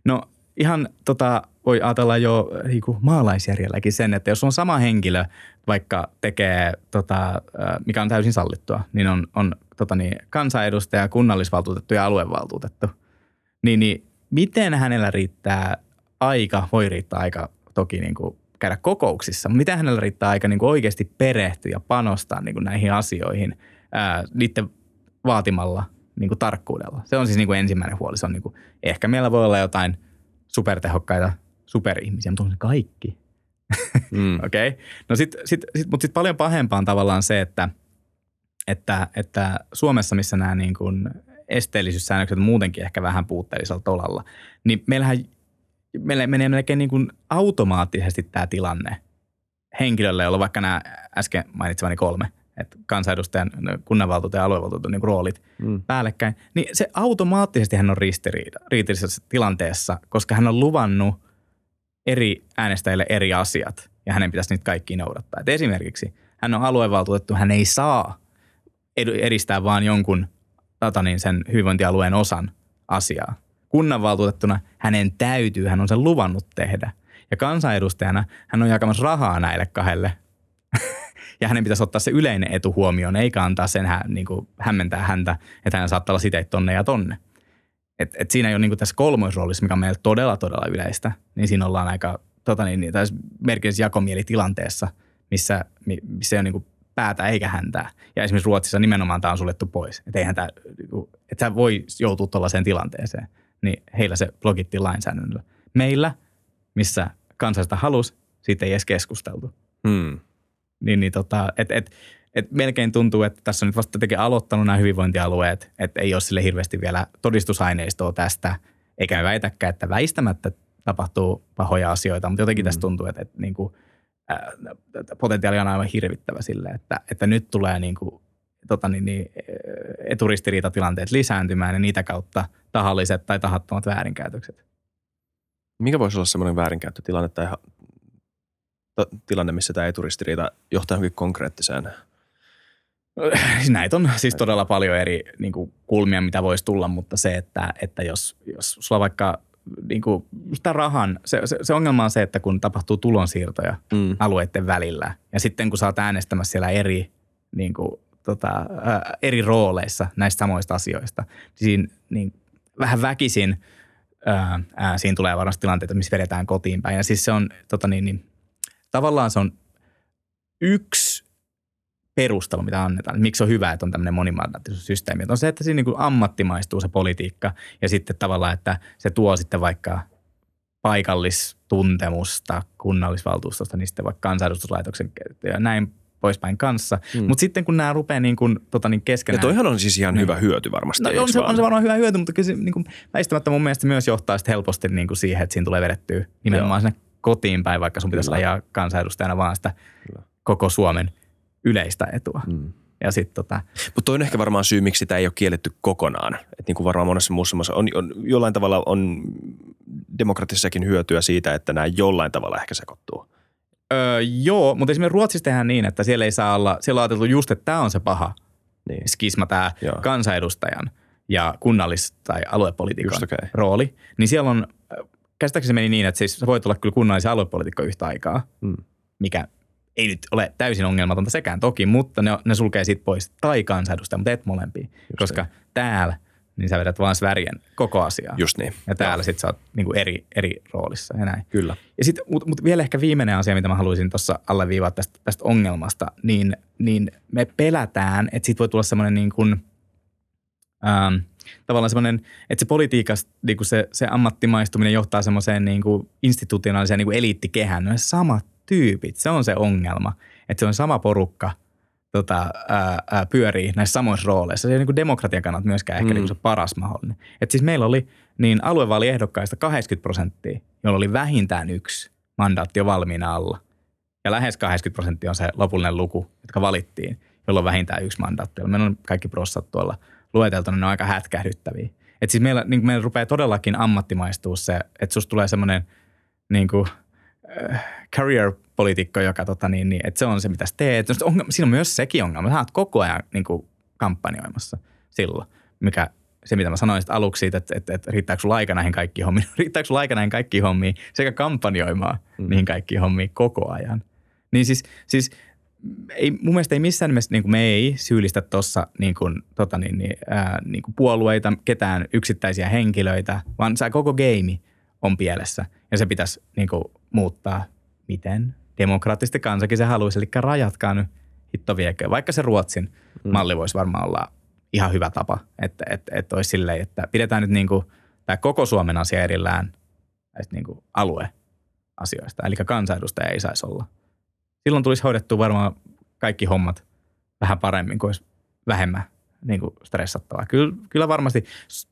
B: No ihan tota, voi ajatella jo niin kuin maalaisjärjelläkin sen, että jos on sama henkilö, vaikka tekee, tota, mikä on täysin sallittua, niin on, on tota niin, kansanedustaja, kunnallisvaltuutettu ja aluevaltuutettu, niin, niin miten hänellä riittää aika, voi riittää aika toki niin kuin käydä kokouksissa, mutta miten hänellä riittää aika niin kuin oikeasti perehtyä ja panostaa niin kuin näihin asioihin ää, niiden vaatimalla niin kuin tarkkuudella. Se on siis niin kuin ensimmäinen huoli. Se on niin kuin, ehkä meillä voi olla jotain supertehokkaita superihmisiä, mutta on se kaikki. Mm. Okei. okay. No sit, sit, sit, mutta sitten paljon pahempaa on tavallaan se, että, että, että Suomessa, missä nämä niin kuin esteellisyyssäännökset muutenkin ehkä vähän puutteellisella tolalla, niin meillähän meillä menee melkein niin kuin automaattisesti tämä tilanne henkilölle, jolla vaikka nämä äsken mainitsemani kolme, että kansanedustajan, kunnanvaltuutetun ja aluevaltuutetun niin roolit mm. päällekkäin, niin se automaattisesti hän on ristiriitaisessa tilanteessa, koska hän on luvannut eri äänestäjille eri asiat ja hänen pitäisi niitä kaikki noudattaa. Et esimerkiksi hän on aluevaltuutettu, hän ei saa edistää vaan jonkun niin, sen hyvinvointialueen osan asiaa. Kunnanvaltuutettuna hänen täytyy, hän on sen luvannut tehdä. Ja kansanedustajana hän on jakamassa rahaa näille kahdelle ja hänen pitäisi ottaa se yleinen etu huomioon, eikä antaa sen hä, niin kuin hämmentää häntä, että hän saattaa olla siteet tonne ja tonne. Et, et siinä jo niin kuin tässä kolmoisroolissa, mikä on meillä todella, todella yleistä, niin siinä ollaan aika tota niin, niin tässä merkillisessä jakomielitilanteessa, missä, missä ei ole niin kuin päätä eikä häntää. Ja esimerkiksi Ruotsissa nimenomaan tämä on suljettu pois. Että eihän tämä, niinku, että sä voi joutua tuollaiseen tilanteeseen. Niin heillä se blogittiin lainsäädännöllä. Meillä, missä kansasta halus, siitä ei edes keskusteltu. Hmm niin, niin tota, et, et, et melkein tuntuu, että tässä on nyt vasta jotenkin aloittanut nämä hyvinvointialueet, että ei ole sille hirveästi vielä todistusaineistoa tästä, eikä me väitäkään, että väistämättä tapahtuu pahoja asioita, mutta jotenkin mm. tässä tuntuu, että, että niin kuin, potentiaali on aivan hirvittävä sille, että, että nyt tulee niin kuin, tota niin, niin, eturistiriitatilanteet lisääntymään ja niitä kautta tahalliset tai tahattomat väärinkäytökset.
A: Mikä voisi olla semmoinen väärinkäyttötilanne tai tilanne, missä tämä eturistiriita johtaa johonkin konkreettiseen?
B: Näitä on siis todella paljon eri niin kuin, kulmia, mitä voisi tulla, mutta se, että, että jos, jos sulla vaikka niin kuin, sitä rahan, se, se, se ongelma on se, että kun tapahtuu tulonsiirtoja mm. alueiden välillä ja sitten kun sä oot äänestämässä siellä eri, niin kuin, tota, ää, eri rooleissa näistä samoista asioista, niin siinä niin, vähän väkisin ää, ää, siinä tulee varmasti tilanteita, missä vedetään kotiin päin. Ja siis se on tota niin, niin tavallaan se on yksi perustelu, mitä annetaan. Että miksi on hyvä, että on tämmöinen monimandaatisuussysteemi. On se, että siinä niin ammattimaistuu se politiikka ja sitten tavallaan, että se tuo sitten vaikka paikallistuntemusta kunnallisvaltuustosta, niin sitten vaikka kansanedustuslaitoksen ja näin poispäin kanssa. Mm. Mutta sitten kun nämä rupeaa niin kuin, tota niin keskenään...
A: Ja toihan on siis ihan niin. hyvä hyöty varmasti.
B: No, on, se, on se varmaan hyvä hyöty, mutta kyllä se niin kuin, väistämättä mun mielestä myös johtaa sitten helposti niin kuin siihen, että siinä tulee vedettyä nimenomaan Joo. sinne kotiin päin, vaikka sun pitäisi ajaa kansanedustajana vaan sitä Kyllä. koko Suomen yleistä etua. Mm. Ja sit tota...
A: Mutta toi on ehkä varmaan syy, miksi sitä ei ole kielletty kokonaan. Että niin kuin varmaan monessa muussa maassa on, on, jollain tavalla on demokratissakin hyötyä siitä, että nämä jollain tavalla ehkä sekoittuu.
B: Öö, joo, mutta esimerkiksi Ruotsissa tehdään niin, että siellä ei saa olla, siellä on ajateltu just, että tämä on se paha
A: Niin.
B: skisma, tämä
A: Joo.
B: kansanedustajan ja kunnallis- tai aluepolitiikan
A: Just okei.
B: rooli. Niin siellä on, käsittääkseni se meni niin, että siis voit olla kyllä kunnallis- ja aluepoliitikko yhtä aikaa,
A: Mm.
B: mikä ei nyt ole täysin ongelmatonta sekään toki, mutta ne, ne sulkee siitä pois. Tai kansanedustaja, mutta et molempia. koska täällä, niin sä vedät vaan svärjen koko asiaa.
A: Just niin.
B: Ja täällä sitten sä oot niinku eri, eri roolissa ja näin.
A: Kyllä.
B: Ja sitten, mutta mut vielä ehkä viimeinen asia, mitä mä haluaisin tuossa alleviivaa tästä, tästä ongelmasta, niin, niin me pelätään, että siitä voi tulla semmoinen niin kuin, ähm, tavallaan semmoinen, että se politiikasta niin se, se ammattimaistuminen johtaa semmoiseen niin kuin institutionaaliseen niin kuin eliittikehään. Ne samat tyypit, se on se ongelma, että se on sama porukka tota, ää, ää, pyörii näissä samoissa rooleissa. Se ei niin demokratian kannalta myöskään ehkä
A: Mm.
B: niin se paras mahdollinen. Et siis meillä oli niin aluevaaliehdokkaista 80 prosenttia, joilla oli vähintään yksi mandaatti jo valmiina alla. Ja lähes 80 prosenttia on se lopullinen luku, jotka valittiin, jolla on vähintään yksi mandaatti. Meillä on kaikki prossat tuolla lueteltuna, ne on aika hätkähdyttäviä. Et siis meillä, niin meillä rupeaa todellakin ammattimaistua se, että susta tulee semmoinen niin kuin, career-poliitikko, joka tota, niin, niin, että se on se, mitä sä teet. No, ongelma- siinä on myös sekin ongelma. Sä oot koko ajan niin kuin, kampanjoimassa silloin, mikä se, mitä mä sanoin aluksi siitä, että, että, että riittääkö sulla aika näihin kaikkiin hommiin. Riittääkö sulla aika näihin kaikkiin hommiin sekä kampanjoimaan mm. niihin kaikkiin hommiin koko ajan. Niin siis, siis ei, mun mielestä ei missään nimessä, niin kuin me ei syyllistä tuossa niin kuin, tota niin, niin, ää, niin kuin puolueita, ketään yksittäisiä henkilöitä, vaan se koko game on pielessä ja se pitäisi niin kuin, muuttaa. Miten? Demokraattisesti kansakin se haluaisi, eli rajatkaa nyt hitto viekö. Vaikka se Ruotsin mm. malli voisi varmaan olla ihan hyvä tapa, että, että, että olisi silleen, että pidetään nyt niin kuin, tämä koko Suomen asia erillään näistä niin kuin alueasioista, eli kansanedustaja ei saisi olla. Silloin tulisi hoidettua varmaan kaikki hommat vähän paremmin, kuin olisi vähemmän niin kuin stressattavaa. Kyllä, kyllä varmasti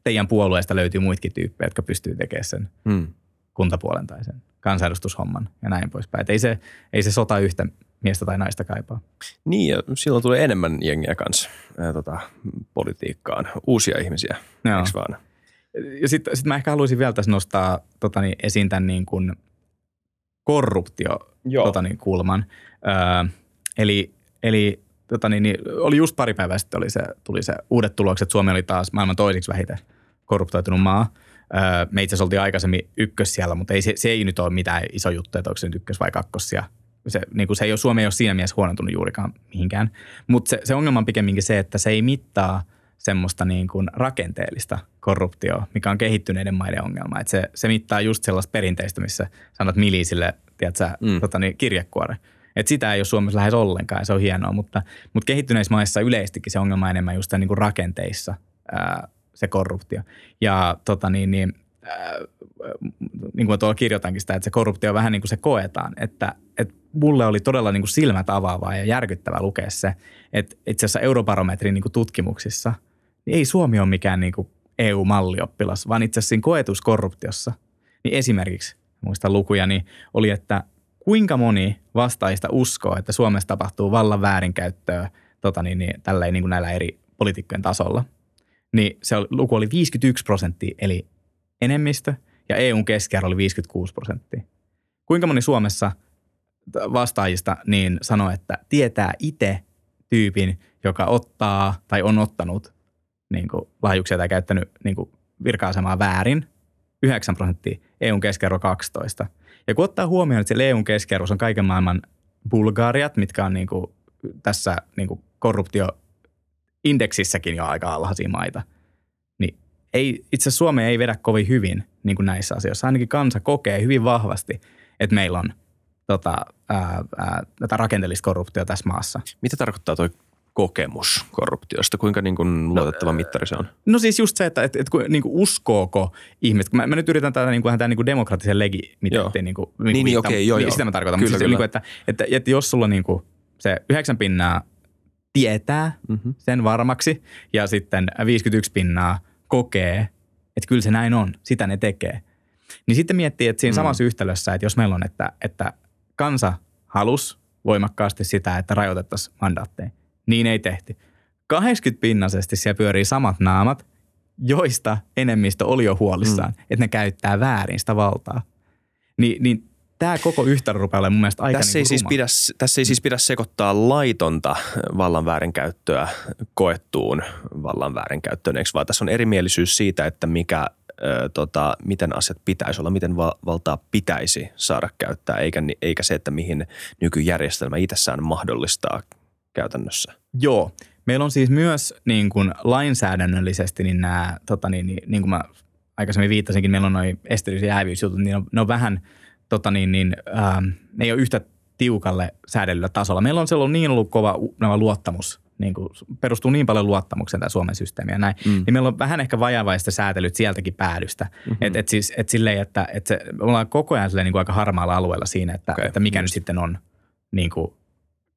B: teidän puolueesta löytyy muitakin tyyppejä, jotka pystyy tekemään sen
A: Mm.
B: kuntapuolen tai sen kansanedustushomman ja näin poispäin. Et ei, se, ei se sota yhtä miestä tai naista kaipaa.
A: Niin, ja silloin tulee enemmän jengiä kanssa ää, tota, politiikkaan. Uusia ihmisiä,
B: Joo.
A: eikö vaan?
B: Ja sitten sit mä ehkä haluaisin vielä tässä nostaa tota niin, esiin tämän niin kuin korruptio
A: Joo.
B: tota niin, kulman. Öö, eli eli tota niin, niin, oli just pari päivää sitten oli se, tuli se uudet tulokset. Suomi oli taas maailman toiseksi vähiten korruptoitunut maa. Öö, me itse asiassa oltiin aikaisemmin ykkös siellä, mutta ei, se, se ei nyt ole mitään iso juttu, että onko se nyt ykkös vai kakkos. Ja se, niin kuin se ei ole, Suomi ei ole siinä mielessä huonontunut juurikaan mihinkään. Mutta se, se ongelma on pikemminkin se, että se ei mittaa semmoista niin kuin rakenteellista korruptioa, mikä on kehittyneiden maiden ongelma. Et se, se mittaa just sellaista perinteistä, missä sanot milisille, tiedätkö,
A: Mm.
B: mm. tota niin, kirjekuore. Et sitä ei ole Suomessa lähes ollenkaan ja se on hienoa, mutta, mutta kehittyneissä maissa yleistikin se ongelma on enemmän just niin kuin rakenteissa ää, se korruptio. Ja tota niin, niin, ää, niin kuin tuolla kirjoitankin sitä, että se korruptio vähän niin kuin se koetaan. Että, että mulle oli todella niin kuin silmät avaavaa ja järkyttävää lukea se, että itse asiassa eurobarometrin niin kuin tutkimuksissa niin ei Suomi ole mikään niin kuin EU-mallioppilas, vaan itse asiassa siinä koetuskorruptiossa. Niin esimerkiksi, muista lukuja, niin oli, että kuinka moni vastaajista uskoo, että Suomessa tapahtuu vallan väärinkäyttöä tota niin, niin, tälleen niin kuin näillä eri poliitikkojen tasolla. Niin se luku oli 51 prosenttia, eli enemmistö, ja EUn keskiarvo oli 56 prosenttia. Kuinka moni Suomessa vastaajista niin sanoo, että tietää itse tyypin, joka ottaa tai on ottanut niin kuin, lahjuksia tai käyttänyt niin kuin, virka-asemaa väärin, 9 prosenttia, EUn keskiarvo 12. Ja kun ottaa huomioon, että se EUn keskiarvo on kaiken maailman Bulgariat, mitkä on niin kuin, tässä niin kuin, korruptioindeksissäkin jo aika alhaisia maita, niin ei, itse Suomi ei vedä kovin hyvin niin kuin näissä asioissa. Ainakin kansa kokee hyvin vahvasti, että meillä on tota, ää, ää, tätä rakenteellista korruptiota tässä maassa.
A: Mitä tarkoittaa toi kokemus korruptiosta? Kuinka niin kuin luotettava mittari se on?
B: No siis just se, että, että, että niin kuin uskooko ihmiset, kun mä, mä nyt yritän tätä niin kuin, tämän niin kuin demokraattisen legitimiteettiin niin kuin,
A: Niin, niin, okei, joo, joo.
B: Sitä mä tarkoitan.
A: Kyllä,
B: mutta siis,
A: kyllä.
B: Niin kuin, että, että, että, jos sulla niin kuin se yhdeksän pinnaa tietää
A: Mm-hmm.
B: sen varmaksi ja sitten 51 pinnaa kokee, että kyllä se näin on, sitä ne tekee. Niin sitten miettii, että siinä
A: Mm.
B: samassa yhtälössä, että jos meillä on, että, että kansa halus voimakkaasti sitä, että rajoitettaisiin mandaatteja, niin ei tehty. 80 pinnasesti siellä pyörii samat naamat, joista enemmistö oli jo huolissaan, mm. että ne käyttää väärin sitä valtaa. Ni, niin tämä koko yhtälö rupeaa olemaan mun mielestä aika
A: Tässä,
B: niin
A: ei siis
B: ruma.
A: pidä, tässä ei siis pidä sekoittaa laitonta vallan väärinkäyttöä koettuun vallan väärinkäyttöön, eikö vaan tässä on erimielisyys siitä, että mikä, ö, tota, miten asiat pitäisi olla, miten va- valtaa pitäisi saada käyttää, eikä, eikä se, että mihin nykyjärjestelmä itsessään mahdollistaa käytännössä.
B: Joo. Meillä on siis myös niin kuin lainsäädännöllisesti niin nämä, tota niin, niin, niin kuin mä aikaisemmin viittasinkin, meillä on noin esteellisyys- ja jäävyysjutut, niin ne on, ne on vähän, tota niin, niin, ähm, ne ei ole yhtä tiukalle säädellyllä tasolla. Meillä on silloin niin ollut kova nämä luottamus, niin kuin, perustuu niin paljon luottamukseen tämä Suomen systeemi ja näin, mm. niin meillä on vähän ehkä vajavaista säätelyt sieltäkin päädystä. Mm-hmm. Että et siis, et silleen, että et se, me ollaan koko ajan silleen, niin kuin aika harmaalla alueella siinä, että, okay. että mikä nyt sitten on niin kuin,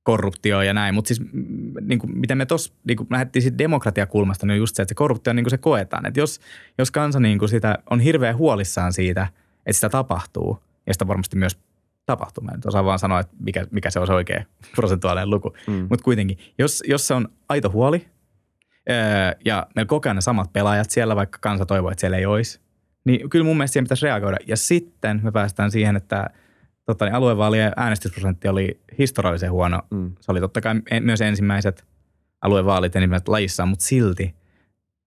B: korruptio ja näin. Mutta siis mm, niin kuin, miten me tuossa niin lähdettiin siitä demokratiakulmasta, niin on just se, että se korruptio niin kuin se koetaan. Että jos, jos kansa niin kuin sitä on hirveän huolissaan siitä, että sitä tapahtuu, ja sitä varmasti myös tapahtuu. Mä en osaa vaan sanoa, että mikä, mikä se on se oikea prosentuaalinen luku. Mm. Mutta kuitenkin, jos, jos se on aito huoli, öö, ja meillä koko ajan ne samat pelaajat siellä, vaikka kansa toivoo, että siellä ei olisi, niin kyllä mun mielestä siihen pitäisi reagoida. Ja sitten me päästään siihen, että tota, niin aluevaalien äänestysprosentti oli historiallisen huono.
A: Mm.
B: Se oli totta kai myös ensimmäiset aluevaalit ensimmäiset lajissaan, mutta silti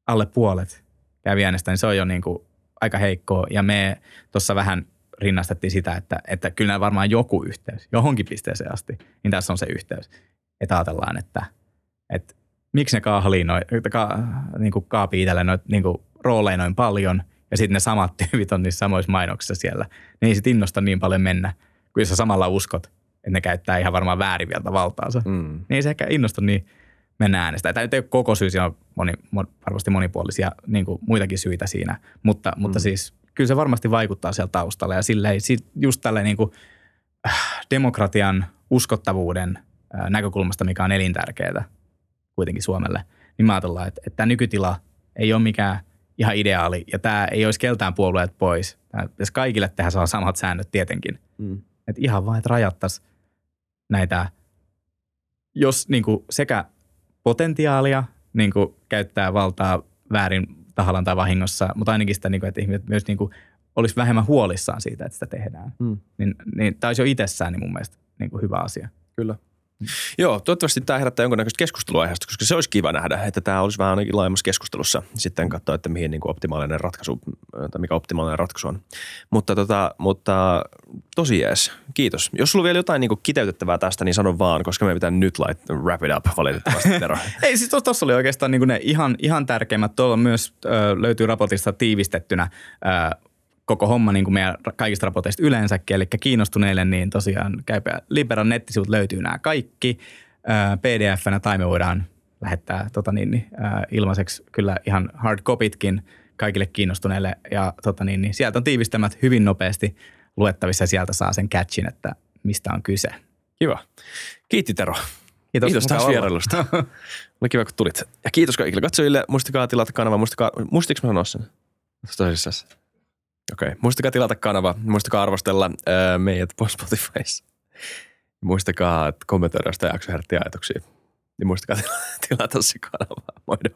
B: alle puolet kävi äänestämään, niin se on jo niin kuin aika heikkoa. Ja me tuossa vähän rinnastettiin sitä, että, että kyllä varmaan joku yhteys, johonkin pisteeseen asti, niin tässä on se yhteys. Että ajatellaan, että, että miksi ne kaahli noin, ka, niin kuin kaapii itselle noin niin kuin rooleja noin paljon, ja sitten ne samat tyypit on niissä samoissa mainoksissa siellä. Ne ei sitten innosta niin paljon mennä, kun sä samalla uskot, että ne käyttää ihan varmaan väärin vielä valtaansa.
A: Mm.
B: Niin ei se ehkä innosta niin mennä äänestämään. Tämä nyt ei ole koko syy, siinä on moni, mon, varmasti monipuolisia niin kuin muitakin syitä siinä, mutta, mm. mutta siis kyllä se varmasti vaikuttaa siellä taustalla ja silleen, si- just tällä niin kuin, äh, demokratian uskottavuuden äh, näkökulmasta, mikä on elintärkeää kuitenkin Suomelle, niin mä ajatellaan, että, että tämä nykytila ei ole mikään ihan ideaali ja tämä ei olisi keltään puolueet pois. Tämä pitäisi kaikille tehdä saa samat säännöt tietenkin.
A: Mm.
B: Että ihan vaan, että rajattaisiin näitä, jos niin kuin sekä potentiaalia niin kuin käyttää valtaa väärin tahallaan tai vahingossa, mutta ainakin sitä, niin kuin, että ihmiset myös niin kuin, olisi vähemmän huolissaan siitä, että sitä tehdään.
A: Mm.
B: Niin, niin tämä olisi jo itsessään niin mun mielestä niin kuin hyvä asia.
A: Kyllä. Joo, toivottavasti tämä herättää jonkunnäköistä keskustelua aiheesta, koska se olisi kiva nähdä, että tämä olisi vähän ainakin laajemmassa keskustelussa. Sitten katsoa, että mihin niin kuin optimaalinen ratkaisu, tai mikä optimaalinen ratkaisu on. Mutta, tota, mutta tosi jees, kiitos. Jos sulla on vielä jotain niin kuin kiteytettävää tästä, niin sano vaan, koska me pitää nyt laittaa wrap it up valitettavasti, Tero.
B: Ei, siis tuossa oli oikeastaan niin ne ihan, ihan tärkeimmät. Tuolla myös ö, löytyy raportista tiivistettynä ö, koko homma niin kuin meidän kaikista raporteista yleensäkin. Eli kiinnostuneille, niin tosiaan käypä Liberan nettisivut löytyy nämä kaikki. PDF-nä tai me voidaan lähettää tota niin, niin, ilmaiseksi kyllä ihan hard copytkin kaikille kiinnostuneille. Ja tota niin, niin, sieltä on tiivistelmät hyvin nopeasti luettavissa ja sieltä saa sen catchin, että mistä on kyse.
A: Kiva. Kiitti Tero.
B: Kiitos,
A: Kiitos taas vierailusta. Oli kiva, kun tulit. Ja kiitos kaikille katsojille. Muistakaa tilata kanava. Muistakaa, muistiks mä sanoa sen? Tosissaan. Okei. Okay. Muistakaa tilata kanava. Muistakaa arvostella ää, meidät Spotifyssa. Muistakaa kommentoida sitä jakso herätti ajatuksia. Niin muistakaa tilata se kanava. Moido.